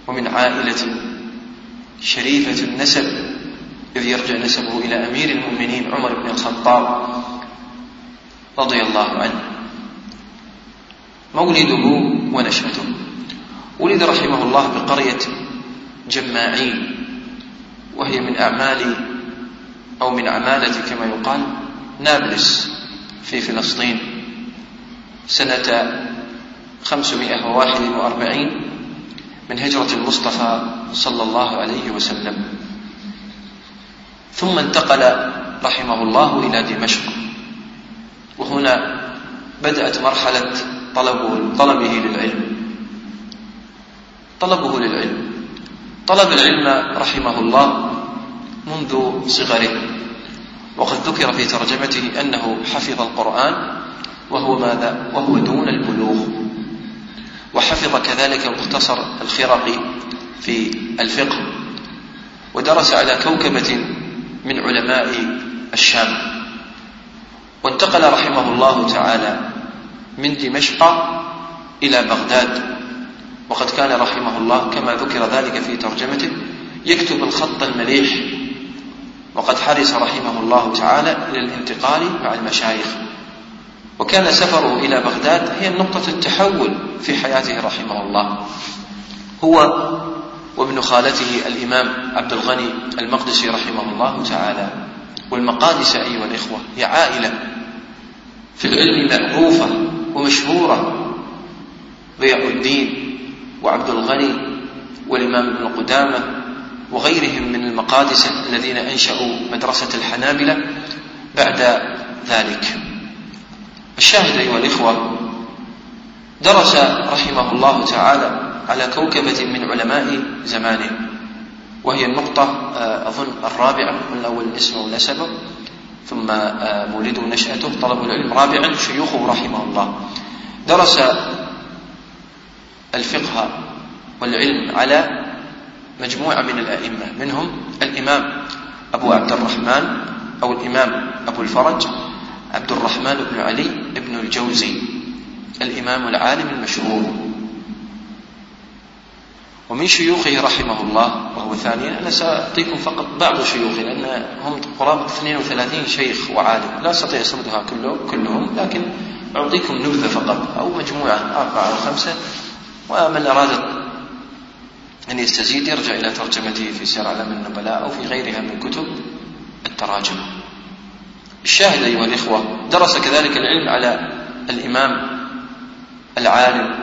ومن عائلة شريفة النسب إذ يرجع نسبه إلى أمير المؤمنين عمر بن الخطاب رضي الله عنه. مولده ونشأته. ولد رحمه الله بقرية جماعين وهي من أعمال أو من عمالة كما يقال نابلس في فلسطين سنة 541 من هجرة المصطفى صلى الله عليه وسلم. ثم انتقل رحمه الله إلى دمشق. وهنا بدأت مرحلة طلبه, طلبه للعلم. طلبه للعلم. طلب العلم رحمه الله منذ صغره. وقد ذكر في ترجمته أنه حفظ القرآن وهو ماذا؟ وهو دون البلوغ. وحفظ كذلك مختصر الخرقي في الفقه ودرس على كوكبة من علماء الشام. وانتقل رحمه الله تعالى من دمشق إلى بغداد. وقد كان رحمه الله كما ذكر ذلك في ترجمته يكتب الخط المليح. وقد حرص رحمه الله تعالى إلى الانتقال مع المشايخ. وكان سفره إلى بغداد هي نقطة التحول في حياته رحمه الله. هو وابن خالته الإمام عبد الغني المقدسي رحمه الله تعالى. والمقادس أيها الإخوة هي عائلة في العلم معروفة ومشهورة. ضياء الدين وعبد الغني والإمام ابن قدامة وغيرهم من المقادسة الذين أنشأوا مدرسة الحنابلة بعد ذلك. الشاهد أيها الإخوة درس رحمه الله تعالى على كوكبة من علماء زمانه وهي النقطة آه، أظن الرابعة قلنا أول اسمه ونسبه ثم آه، مولده ونشأته طلب العلم رابعا شيوخه رحمه الله. درس الفقه والعلم على مجموعة من الأئمة منهم الإمام أبو عبد الرحمن أو الإمام أبو الفرج عبد الرحمن بن علي بن الجوزي الإمام العالم المشهور. ومن شيوخه رحمه الله وهو ثانيا أنا سأعطيكم فقط بعض شيوخه لأن هم قرابة 32 شيخ وعالم. لا أستطيع أسردها كله كلهم لكن أعطيكم نبذة فقط أو مجموعة أربعة أو خمسة. ومن أراد أن يستزيد يرجع إلى ترجمته في سير أعلام النبلاء أو في غيرها من كتب التراجم. الشاهد أيها الإخوة درس كذلك العلم على الإمام العالم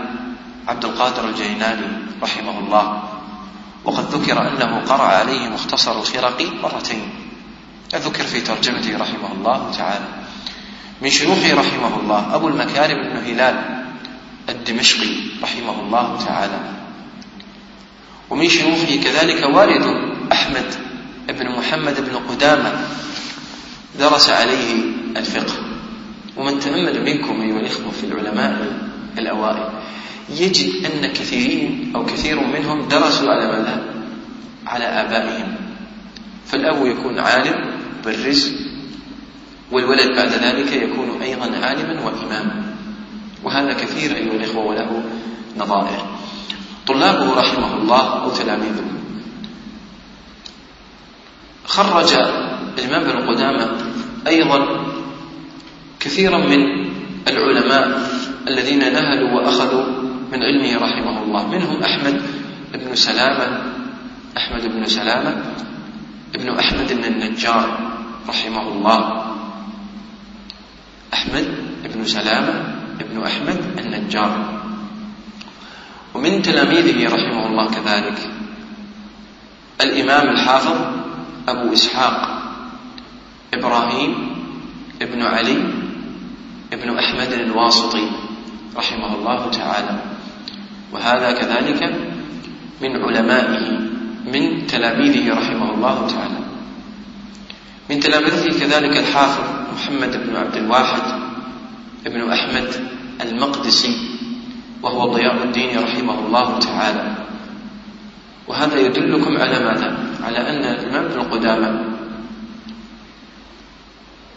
عبد القادر الجيلاني رحمه الله. وقد ذكر أنه قرأ عليه مختصر الخرقي مرتين. ذكر في ترجمته رحمه الله تعالى. من شيوخه رحمه الله أبو المكارم بن هلال الدمشقي رحمه الله تعالى. ومن شيوخه كذلك والده أحمد بن محمد بن قدامة درس عليه الفقه. ومن تأمل منكم أيها الإخوة في العلماء الأوائل يجد أن كثيرين أو كثير منهم درسوا على ماذا؟ على آبائهم. فالأب يكون عالم بالرزق والولد بعد ذلك يكون أيضا عالما وإماما. وهذا كثير أيها الإخوة وله نظائر. طلابه رحمه الله أو تلاميذه خرج الإمام بن قدامة أيضا كثيرا من العلماء الذين نهلوا وأخذوا من علمه رحمه الله. منهم أحمد بن سلامة أحمد بن سلامة ابن أحمد بن النجار رحمه الله. أحمد بن سلامة ابن أحمد النجار. ومن تلاميذه رحمه الله كذلك الإمام الحافظ أبو إسحاق إبراهيم ابن علي ابن أحمد الواسطي رحمه الله تعالى. وهذا كذلك من علمائه من تلاميذه رحمه الله تعالى. من تلاميذه كذلك الحافظ محمد بن عبد الواحد ابن أحمد المقدسي وهو ضياء الدين رحمه الله تعالى. وهذا يدلكم على ماذا؟ على أن الإمام ابن قدامة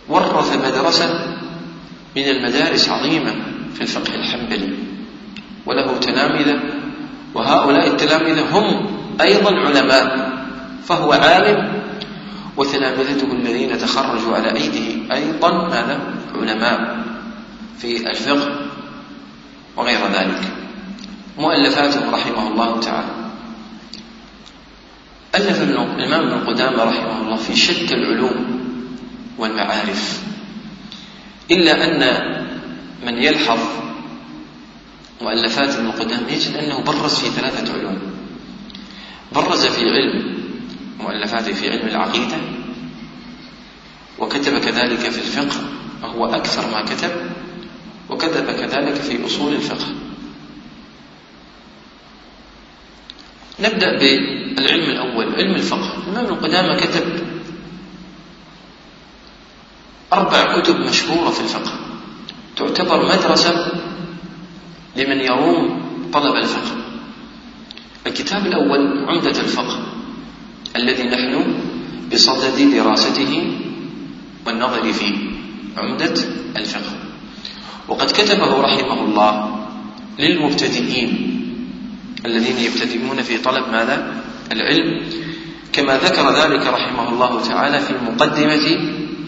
ورث مدرسة من المدارس عظيمة في الفقه الحنبلي وله تلامذة وهؤلاء التلامذة هم أيضا علماء فهو عالم وتلامذته الذين تخرجوا على أيديه أيضا ماذا؟ علماء في الفقه وغير ذلك مؤلفاته رحمه الله تعالى ألف الإمام ابن قدامة رحمه الله في شتى العلوم والمعارف. إلا أن من يلحظ مؤلفات ابن يجد أنه برز في ثلاثة علوم. برز في علم مؤلفاته في علم العقيدة وكتب كذلك في الفقه وهو أكثر ما كتب وكتب كذلك في أصول الفقه. نبدأ بالعلم الأول علم الفقه. الإمام القدامى كتب أربع كتب مشهورة في الفقه. تعتبر مدرسة لمن يروم طلب الفقه. الكتاب الأول عمدة الفقه الذي نحن بصدد دراسته والنظر فيه عمدة الفقه. وقد كتبه رحمه الله للمبتدئين الذين يبتدئون في طلب ماذا؟ العلم. كما ذكر ذلك رحمه الله تعالى في مقدمة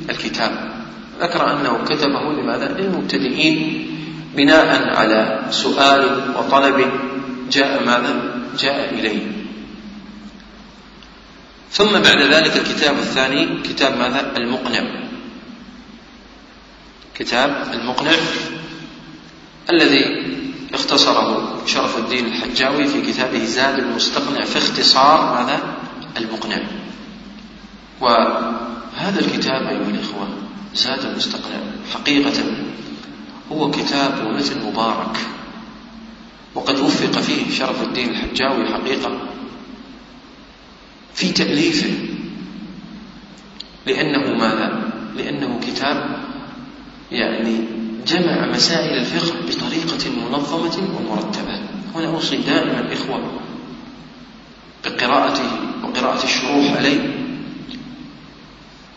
الكتاب ذكر أنه كتبه لماذا؟ للمبتدئين بناء على سؤال وطلب جاء ماذا؟ جاء إليه ثم بعد ذلك الكتاب الثاني كتاب ماذا؟ المقنع كتاب المقنع الذي اختصره شرف الدين الحجاوي في كتابه زاد المستقنع في اختصار ماذا؟ المقنع وهذا الكتاب أيها الإخوة زاد المستقنع حقيقة. هو كتاب ومثل مبارك. وقد وفق فيه شرف الدين الحجاوي حقيقة. في تأليفه لأنه ماذا؟ لأنه كتاب يعني جمع مسائل الفقه بطريقة منظمة ومرتبة. هنا أوصي دائما إخوة بقراءته وقراءة الشروح عليه.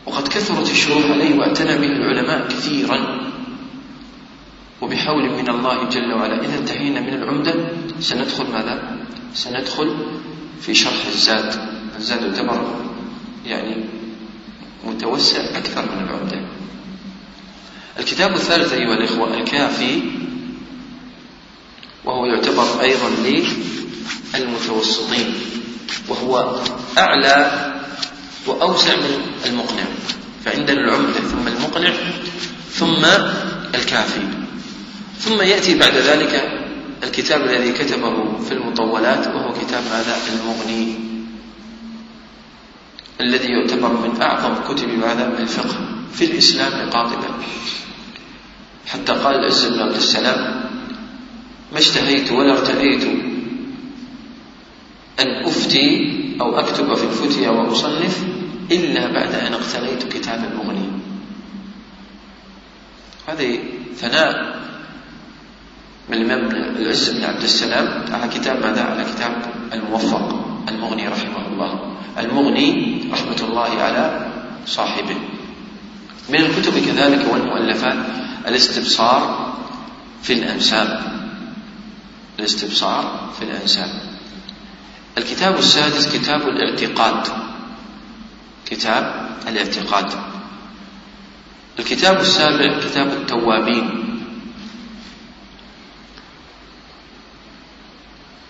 وقد كثرت الشروح عليه واعتنى به العلماء كثيرا. وبحول من الله جل وعلا إذا انتهينا من العمدة سندخل ماذا؟ سندخل في شرح الزاد. الزاد يعتبر يعني متوسع أكثر من العمدة. الكتاب الثالث أيها الإخوة الكافي وهو يعتبر أيضا للمتوسطين وهو أعلى وأوسع من المقنع فعندنا العمدة ثم المقنع ثم الكافي. ثم يأتي بعد ذلك الكتاب الذي كتبه في المطولات وهو كتاب ماذا؟ المغني. الذي يعتبر من أعظم كتب هذا الفقه في الإسلام قاطبة حتى قال العز بن عبد السلام ما اشتهيت ولا ارتأيت أن أفتي أو أكتب في الفتيا وأصنف إلا بعد أن اقتنيت كتاب المغني. هذه ثناء من الإمام العز بن عبد السلام على كتاب ماذا؟ على كتاب الموفق المغني رحمه الله. المغني رحمة الله على صاحبه. من الكتب كذلك والمؤلفات الاستبصار في الأنساب. الاستبصار في الأنساب. الكتاب السادس كتاب الاعتقاد. كتاب الاعتقاد. الكتاب السابع كتاب التوابين.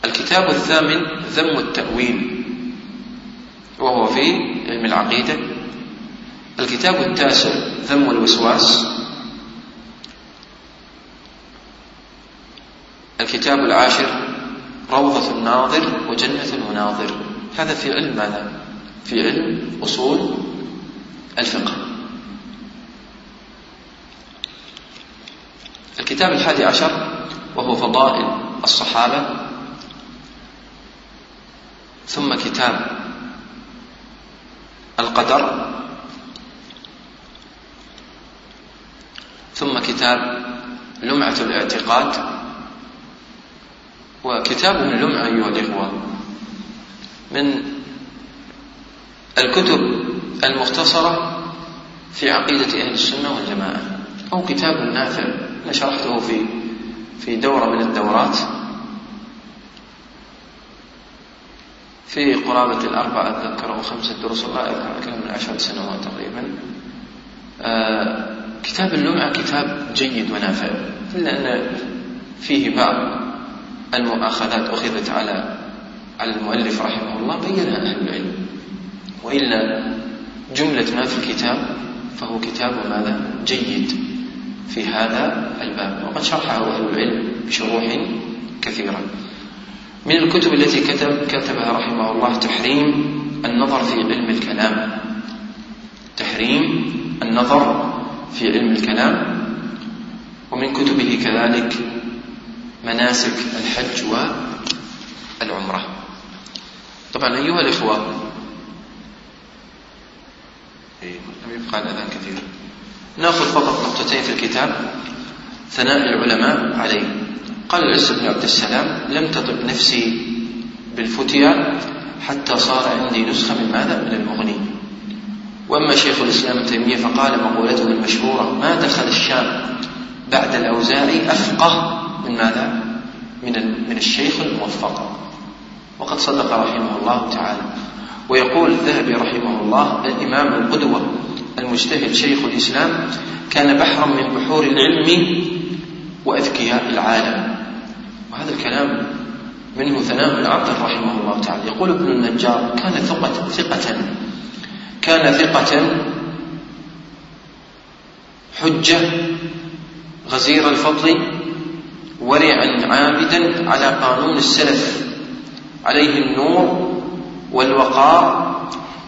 الكتاب الثامن ذم التأويل وهو في علم العقيدة. الكتاب التاسع ذم الوسواس. الكتاب العاشر روضة الناظر وجنة المناظر. هذا في علم ماذا؟ في علم أصول الفقه. الكتاب الحادي عشر وهو فضائل الصحابة. ثم كتاب القدر. ثم كتاب لمعة الاعتقاد. وكتاب اللمعة أيها الإخوة من الكتب المختصرة في عقيدة أهل السنة والجماعة أو كتاب نافع أنا شرحته في في دورة من الدورات في قرابة الأربعة أتذكر أو خمسة دروس الله أذكر أكثر من عشر سنوات تقريبا. آه كتاب اللمعة كتاب جيد ونافع إلا أن فيه بعض المؤاخذات أخذت على على المؤلف رحمه الله بينها أهل العلم. وإلا جملة ما في الكتاب فهو كتاب ماذا؟ جيد في هذا الباب. وقد شرحه أهل العلم بشروح كثيرة. من الكتب التي كتب كتبها رحمه الله تحريم النظر في علم الكلام. تحريم النظر في علم الكلام. ومن كتبه كذلك مناسك الحج والعمرة. طبعا أيها الإخوة إيه، لم يبقى الأذان كثير. نأخذ فقط نقطتين في الكتاب ثناء العلماء عليه. قال العز بن عبد السلام لم تطب نفسي بالفتيا حتى صار عندي نسخة من ماذا؟ من المغني. وأما شيخ الإسلام ابن تيمية فقال مقولته المشهورة ما دخل الشام بعد الأوزاعي أفقه من ماذا؟ من من الشيخ الموفق. وقد صدق رحمه الله تعالى. ويقول الذهبي رحمه الله الإمام القدوة المجتهد شيخ الإسلام كان بحرا من بحور العلم وأذكياء العالم. وهذا الكلام منه ثناء العبد رحمه الله تعالى. يقول ابن النجار كان ثقة ثقة كان ثقة حجة غزير الفضل ورعا عابدا على قانون السلف. عليه النور والوقار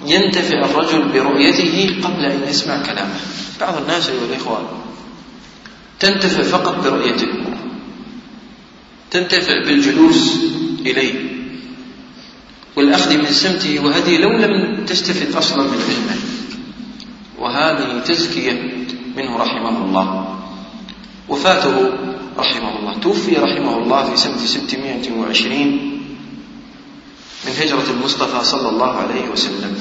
ينتفع الرجل برؤيته قبل أن يسمع كلامه. بعض الناس أيها الاخوان تنتفع فقط برؤيته تنتفع بالجلوس إليه. والأخذ من سمته وهديه لو لم تستفد أصلا من علمه. وهذه تزكية منه رحمه الله. وفاته رحمه الله. توفي رحمه الله في سنة 620 من هجرة المصطفى صلى الله عليه وسلم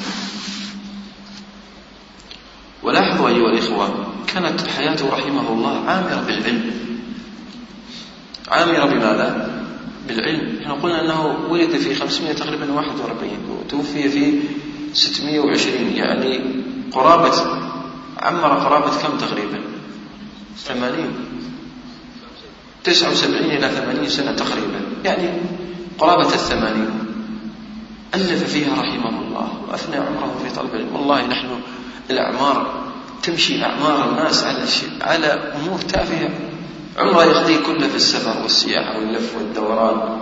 ولاحظوا أيها الإخوة كانت حياته رحمه الله عامرة بالعلم عامرة بماذا؟ بالعلم إحنا قلنا أنه ولد في 500 تقريبا 41 وتوفي في 620 يعني قرابة عمر قرابة كم تقريبا؟ 80 79 إلى 80 سنة تقريبا. يعني قرابة الثمانين. ألف فيها رحمه الله وأثنى عمره في طلب العلم. والله نحن الأعمار تمشي أعمار الناس على على أمور تافهة. عمره يقضي كله في السفر والسياحة واللف والدوران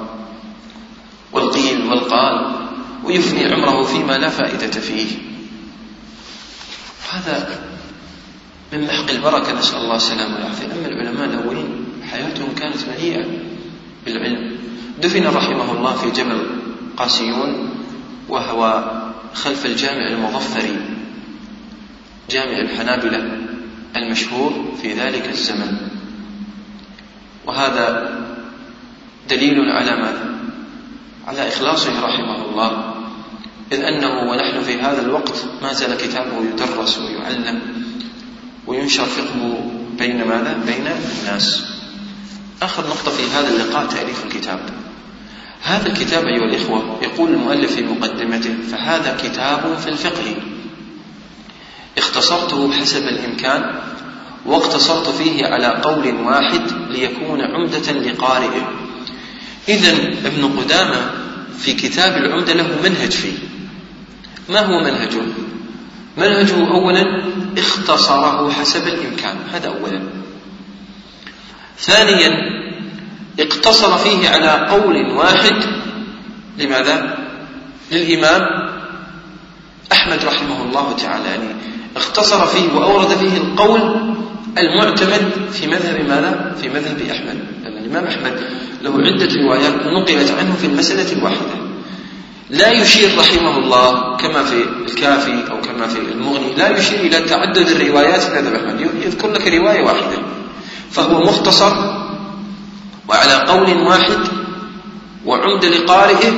والقيل والقال ويفني عمره فيما لا فائدة فيه. هذا من محق البركة. نسأل الله السلامة والعافية. أما العلماء الأولين حياتهم كانت مليئة بالعلم دفن رحمه الله في جبل قاسيون وهو خلف الجامع المظفري جامع الحنابلة المشهور في ذلك الزمن وهذا دليل على ماذا؟ على إخلاصه رحمه الله إذ أنه ونحن في هذا الوقت ما زال كتابه يدرس ويعلم وينشر فقهه بين ماذا؟ بين الناس آخر نقطة في هذا اللقاء تأليف الكتاب. هذا الكتاب أيها الإخوة يقول المؤلف في مقدمته فهذا كتاب في الفقه. اختصرته حسب الإمكان واقتصرت فيه على قول واحد ليكون عمدة لقارئه. إذا ابن قدامة في كتاب العمدة له منهج فيه. ما هو منهجه؟ منهجه أولا اختصره حسب الإمكان. هذا أولا. ثانيا اقتصر فيه على قول واحد لماذا؟ للإمام أحمد رحمه الله تعالى. يعني اختصر فيه وأورد فيه القول المعتمد في مذهب ماذا؟ في مذهب أحمد. لأن الإمام أحمد له عدة روايات نقلت عنه في المسألة الواحدة. لا يشير رحمه الله كما في الكافي أو كما في المغني لا يشير إلى تعدد الروايات في مذهب أحمد. يذكر لك رواية واحدة. فهو مختصر وعلى قول واحد وعمد لقارئه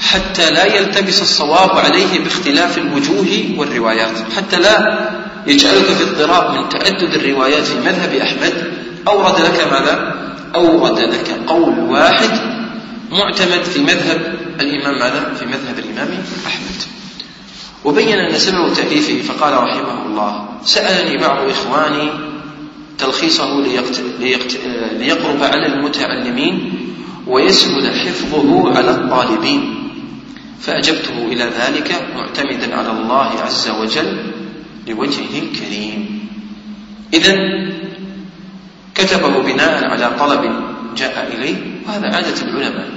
حتى لا يلتبس الصواب عليه باختلاف الوجوه والروايات حتى لا يجعلك في اضطراب من تعدد الروايات في مذهب أحمد أورد لك ماذا؟ أورد لك قول واحد معتمد في مذهب الإمام ماذا؟ في مذهب الإمام أحمد وبين أن سبب تأليفه فقال رحمه الله سألني بعض إخواني تلخيصه. ليقرب على المتعلمين ويسهل حفظه على الطالبين. فأجبته إلى ذلك معتمدا على الله عز وجل لوجهه الكريم. إذا كتبه بناء على طلب جاء إليه وهذا عادة العلماء.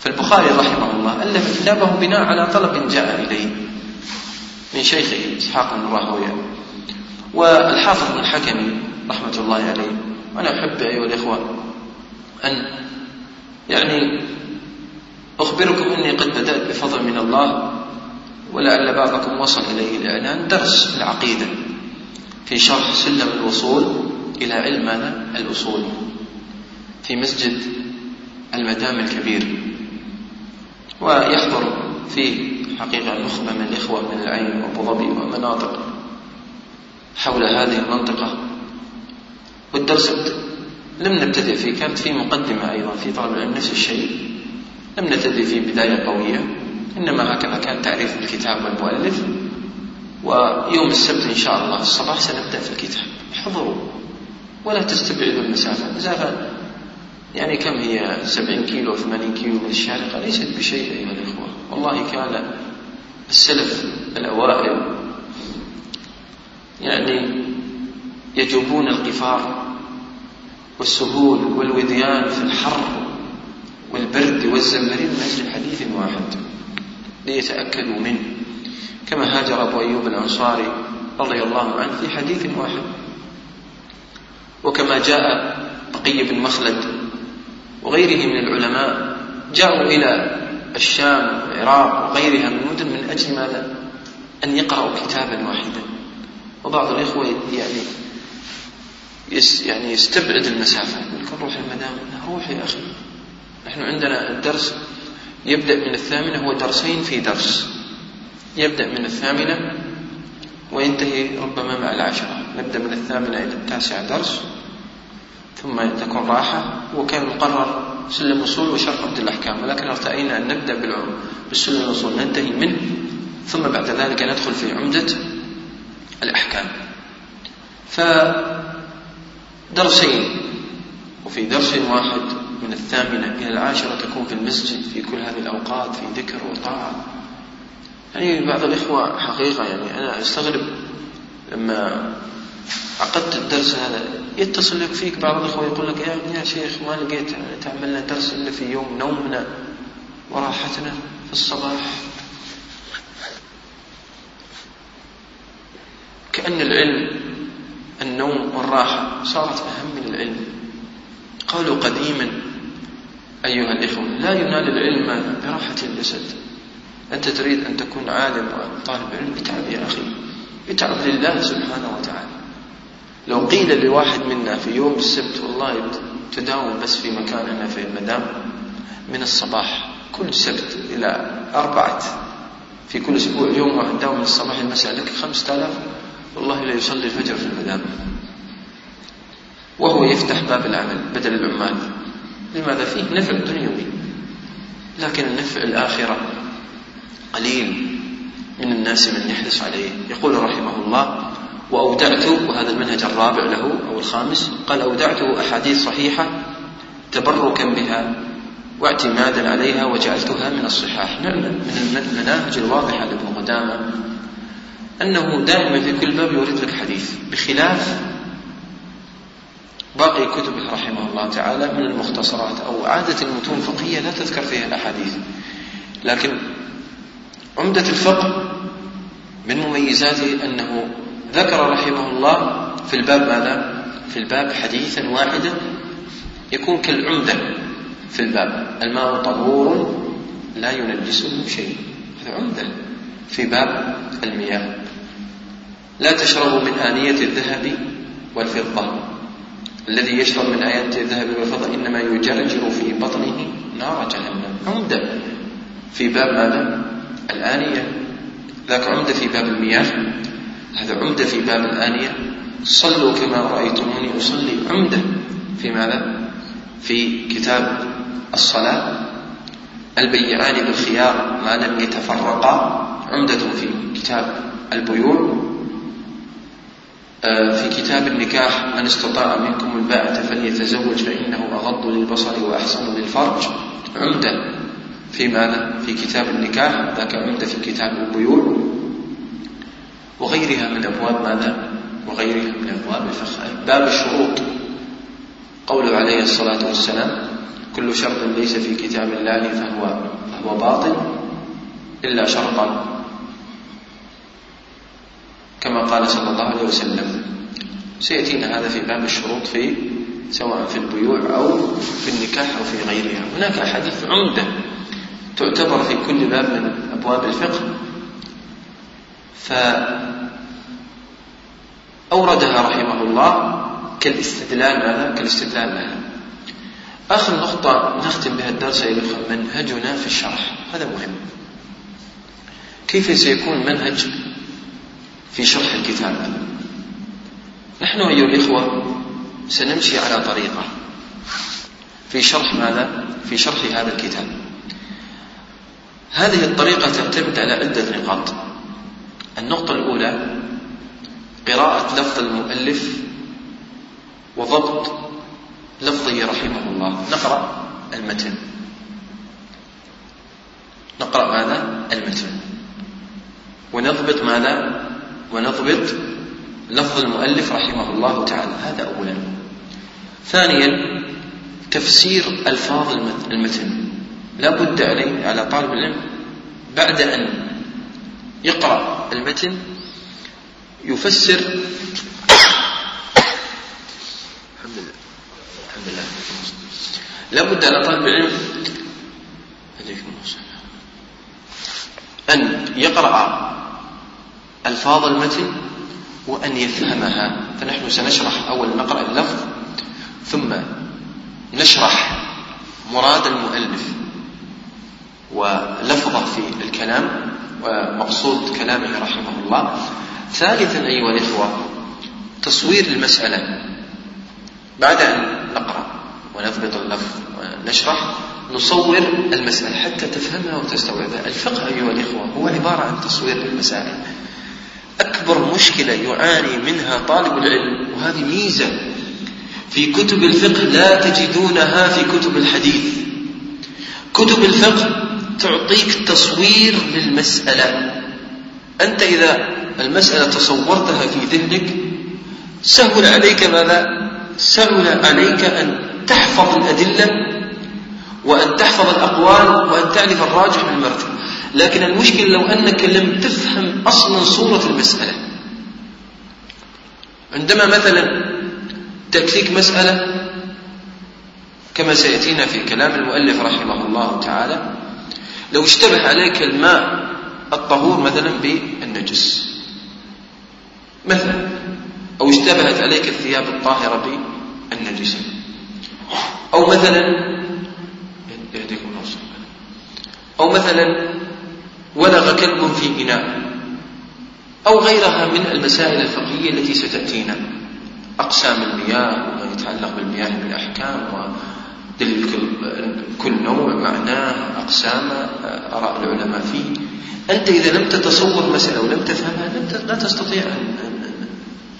فالبخاري رحمه الله ألف كتابه بناء على طلب جاء إليه من شيخه إسحاق بن راهوية. والحافظ بن الحكمي رحمة الله عليه وأنا أحب أيها الإخوة أن يعني أخبركم أني قد بدأت بفضل من الله ولعل بعضكم وصل إليه الإعلان درس العقيدة في شرح سلم الوصول إلى علم؟ الأصول في مسجد المدام الكبير ويحضر فيه حقيقة نخبة من الإخوة من العين وأبو ظبي ومناطق حول هذه المنطقة. والدرس لم نبتدئ فيه كانت في مقدمة أيضا في طلب العلم نفس الشيء. لم نبتدئ فيه بداية قوية إنما هكذا كان تعريف الكتاب والمؤلف. ويوم السبت إن شاء الله الصباح سنبدأ في الكتاب. احضروا ولا تستبعدوا المسافة. المسافة يعني كم هي؟ سبعين كيلو ثمانين كيلو من الشارقة. ليست بشيء أيها الإخوة. والله كان السلف الأوائل يعني يجوبون القفار والسهول والوديان في الحر والبرد والزمهرير من أجل حديث واحد ليتأكدوا منه. كما هاجر أبو أيوب الأنصاري رضي الله عنه في حديث واحد. وكما جاء بقي بن مخلد وغيره من العلماء جاءوا إلى الشام والعراق وغيرها من المدن من أجل ماذا؟ أن يقرأوا كتابا واحدا. وبعض الإخوة يعني يعني يستبعد المسافة. يقول روح المدام روح يا أخي. نحن عندنا الدرس يبدأ من الثامنة هو درسين في درس. يبدأ من الثامنة وينتهي ربما مع العشرة. نبدأ من الثامنة إلى التاسعة درس ثم تكون راحة. وكان مقرر سلم الأصول وشرح عبد الأحكام. ولكن ارتأينا أن نبدأ بالسلم الأصول ننتهي منه. ثم بعد ذلك ندخل في عمدة الأحكام. فدرسين وفي درس واحد من الثامنة إلى العاشرة تكون في المسجد في كل هذه الأوقات في ذكر وطاعة. يعني بعض الإخوة حقيقة يعني أنا أستغرب لما عقدت الدرس هذا يتصل لك فيك بعض الإخوة يقول لك يا, يا شيخ ما لقيت تعملنا درس إلا في يوم نومنا وراحتنا في الصباح. كأن العلم النوم والراحة صارت أهم من العلم. قالوا قديما أيها الإخوة لا ينال العلم براحة الجسد. أنت تريد أن تكون عالم وطالب علم اتعب يا أخي. اتعب لله سبحانه وتعالى. لو قيل لواحد منا في يوم السبت والله تداوم بس في مكاننا في المدام من الصباح كل سبت إلى أربعة في كل أسبوع يوم واحد داوم من الصباح المساء لك خمسة آلاف والله لا يصلي الفجر في المدام. وهو يفتح باب العمل بدل العمال. لماذا فيه؟ نفع دنيوي لكن النفع الآخرة قليل من الناس من يحرص عليه. يقول رحمه الله وأودعت وهذا المنهج الرابع له أو الخامس قال أودعته أحاديث صحيحة تبركا بها واعتمادا عليها وجعلتها من الصحاح. نعم من المناهج الواضحة لابن قدامة. أنه دائما في كل باب يورد لك حديث بخلاف باقي كتبه رحمه الله تعالى من المختصرات أو عادة المتون الفقهية لا تذكر فيها الأحاديث. لكن عمدة الفقه من مميزاته أنه ذكر رحمه الله في الباب ماذا؟ في الباب حديثا واحدا يكون كالعمدة في الباب. الماء طهور لا ينجسه شيء. هذا عمدة في باب المياه. لا تشربوا من آنية الذهب والفضة. الذي يشرب من آيات الذهب والفضة إنما يجرجر في بطنه نار جهنم. عمدة. في باب ماذا؟ الآنية. ذاك عمدة في باب المياه. هذا عمدة في باب الآنية. صلوا كما رأيتموني أصلي. عمدة. في ماذا؟ في كتاب الصلاة. البيعان بالخيار ما لم يتفرقا. عمدة في كتاب البيوع. في كتاب النكاح من استطاع منكم الباءة فليتزوج فإنه أغض للبصر وأحسن للفرج. عمدة. في ماذا؟ في كتاب النكاح ذاك عمدة في كتاب البيوع. وغيرها من أبواب ماذا؟ وغيرها من أبواب الفقه باب الشروط. قوله عليه الصلاة والسلام كل شرط ليس في كتاب الله فهو فهو باطل إلا شرطا. كما قال صلى الله عليه وسلم سيأتينا هذا في باب الشروط في سواء في البيوع أو في النكاح أو في غيرها. هناك أحاديث عمدة تعتبر في كل باب من أبواب الفقه. فأوردها رحمه الله كالاستدلال ماذا؟ كالاستدلال لها آخر نقطة نختم بها الدرس أيها منهجنا في الشرح. هذا مهم. كيف سيكون منهج في شرح الكتاب نحن أيها الإخوة سنمشي على طريقة في شرح ماذا؟ في شرح هذا الكتاب هذه الطريقة تعتمد على عدة نقاط النقطة الأولى قراءة لفظ المؤلف وضبط لفظه رحمه الله نقرأ المتن نقرأ ماذا؟ المتن ونضبط ماذا؟ ونضبط لفظ المؤلف رحمه الله تعالى. هذا أولا. ثانيا تفسير ألفاظ المتن. لا بد عليه على طالب العلم بعد أن يقرأ المتن يفسر. الحمد لله الحمد لله لا بد على طالب العلم أن يقرأ ألفاظ المتن وأن يفهمها. فنحن سنشرح أول نقرأ اللفظ ثم نشرح مراد المؤلف ولفظه في الكلام ومقصود كلامه رحمه الله. ثالثا أيها الإخوة تصوير المسألة. بعد أن نقرأ ونضبط اللفظ ونشرح نصور المسألة حتى تفهمها وتستوعبها. الفقه أيها الإخوة هو عبارة عن تصوير للمسائل أكبر مشكلة يعاني منها طالب العلم وهذه ميزة. في كتب الفقه لا تجدونها في كتب الحديث. كتب الفقه تعطيك تصوير للمسألة. أنت إذا المسألة تصورتها في ذهنك سهل عليك ماذا؟ سهل عليك أن تحفظ الأدلة وأن تحفظ الأقوال وأن تعرف الراجح من لكن المشكلة لو أنك لم تفهم أصلا صورة المسألة. عندما مثلا تأتيك مسألة كما سيأتينا في كلام المؤلف رحمه الله تعالى لو اشتبه عليك الماء الطهور مثلا بالنجس مثلا أو اشتبهت عليك الثياب الطاهرة بالنجسة أو مثلا أو مثلا ولغ كلب في إناء أو غيرها من المسائل الفقهية التي ستأتينا. أقسام المياه وما يتعلق بالمياه من أحكام ودليل كل نوع معناه أقسام آراء العلماء فيه. أنت إذا لم تتصور مسألة ولم تفهمها لا تستطيع أن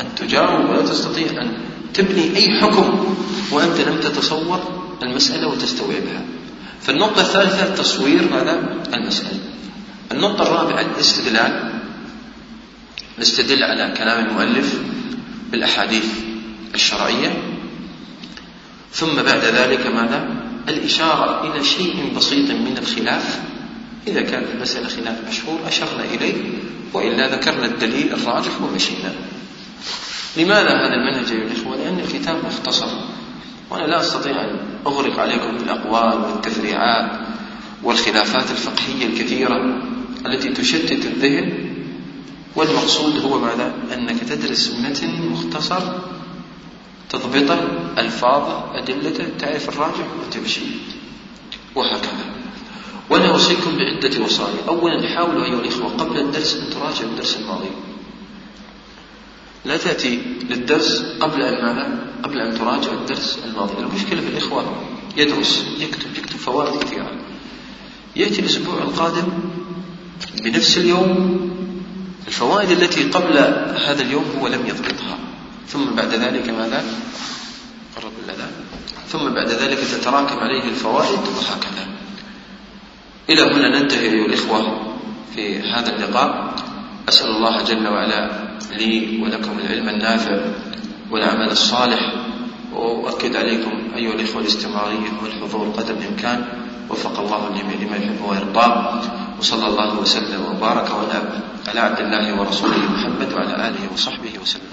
أن تجاوب ولا تستطيع أن تبني أي حكم وأنت لم تتصور المسألة وتستوعبها. فالنقطة الثالثة تصوير هذا المسألة. النقطة الرابعة الاستدلال. نستدل على كلام المؤلف بالأحاديث الشرعية. ثم بعد ذلك ماذا؟ الإشارة إلى شيء بسيط من الخلاف. إذا كان المسألة خلاف مشهور أشرنا إليه وإلا ذكرنا الدليل الراجح ومشينا. لماذا هذا المنهج أيها الإخوة؟ لأن الكتاب مختصر. وأنا لا أستطيع أن أغرق عليكم بالأقوال والتفريعات والخلافات الفقهية الكثيرة. التي تشتت الذهن والمقصود هو ماذا؟ أنك تدرس متن مختصر تضبطه ألفاظه أدلته تعرف الراجح وتمشي. وهكذا. وأنا أوصيكم بعدة وصايا. أولا حاولوا أيها الإخوة قبل الدرس أن تراجعوا الدرس الماضي. لا تأتي للدرس قبل أن ماذا؟ قبل أن تراجع الدرس الماضي. المشكلة في الإخوة يدرس يكتب يكتب فوائد كثيرة. يأتي الأسبوع القادم بنفس اليوم الفوائد التي قبل هذا اليوم هو لم يضبطها. ثم بعد ذلك ماذا؟ قرب لنا ثم بعد ذلك تتراكم عليه الفوائد وهكذا. إلى هنا ننتهي أيها الإخوة في هذا اللقاء. أسأل الله جل وعلا لي ولكم العلم النافع والعمل الصالح. وأؤكد عليكم أيها الإخوة الاستمرارية والحضور قدر الإمكان. وفق الله لما يحب ويرضى. وصلى الله وسلم وبارك على عبد الله ورسوله محمد وعلى آله وصحبه وسلم.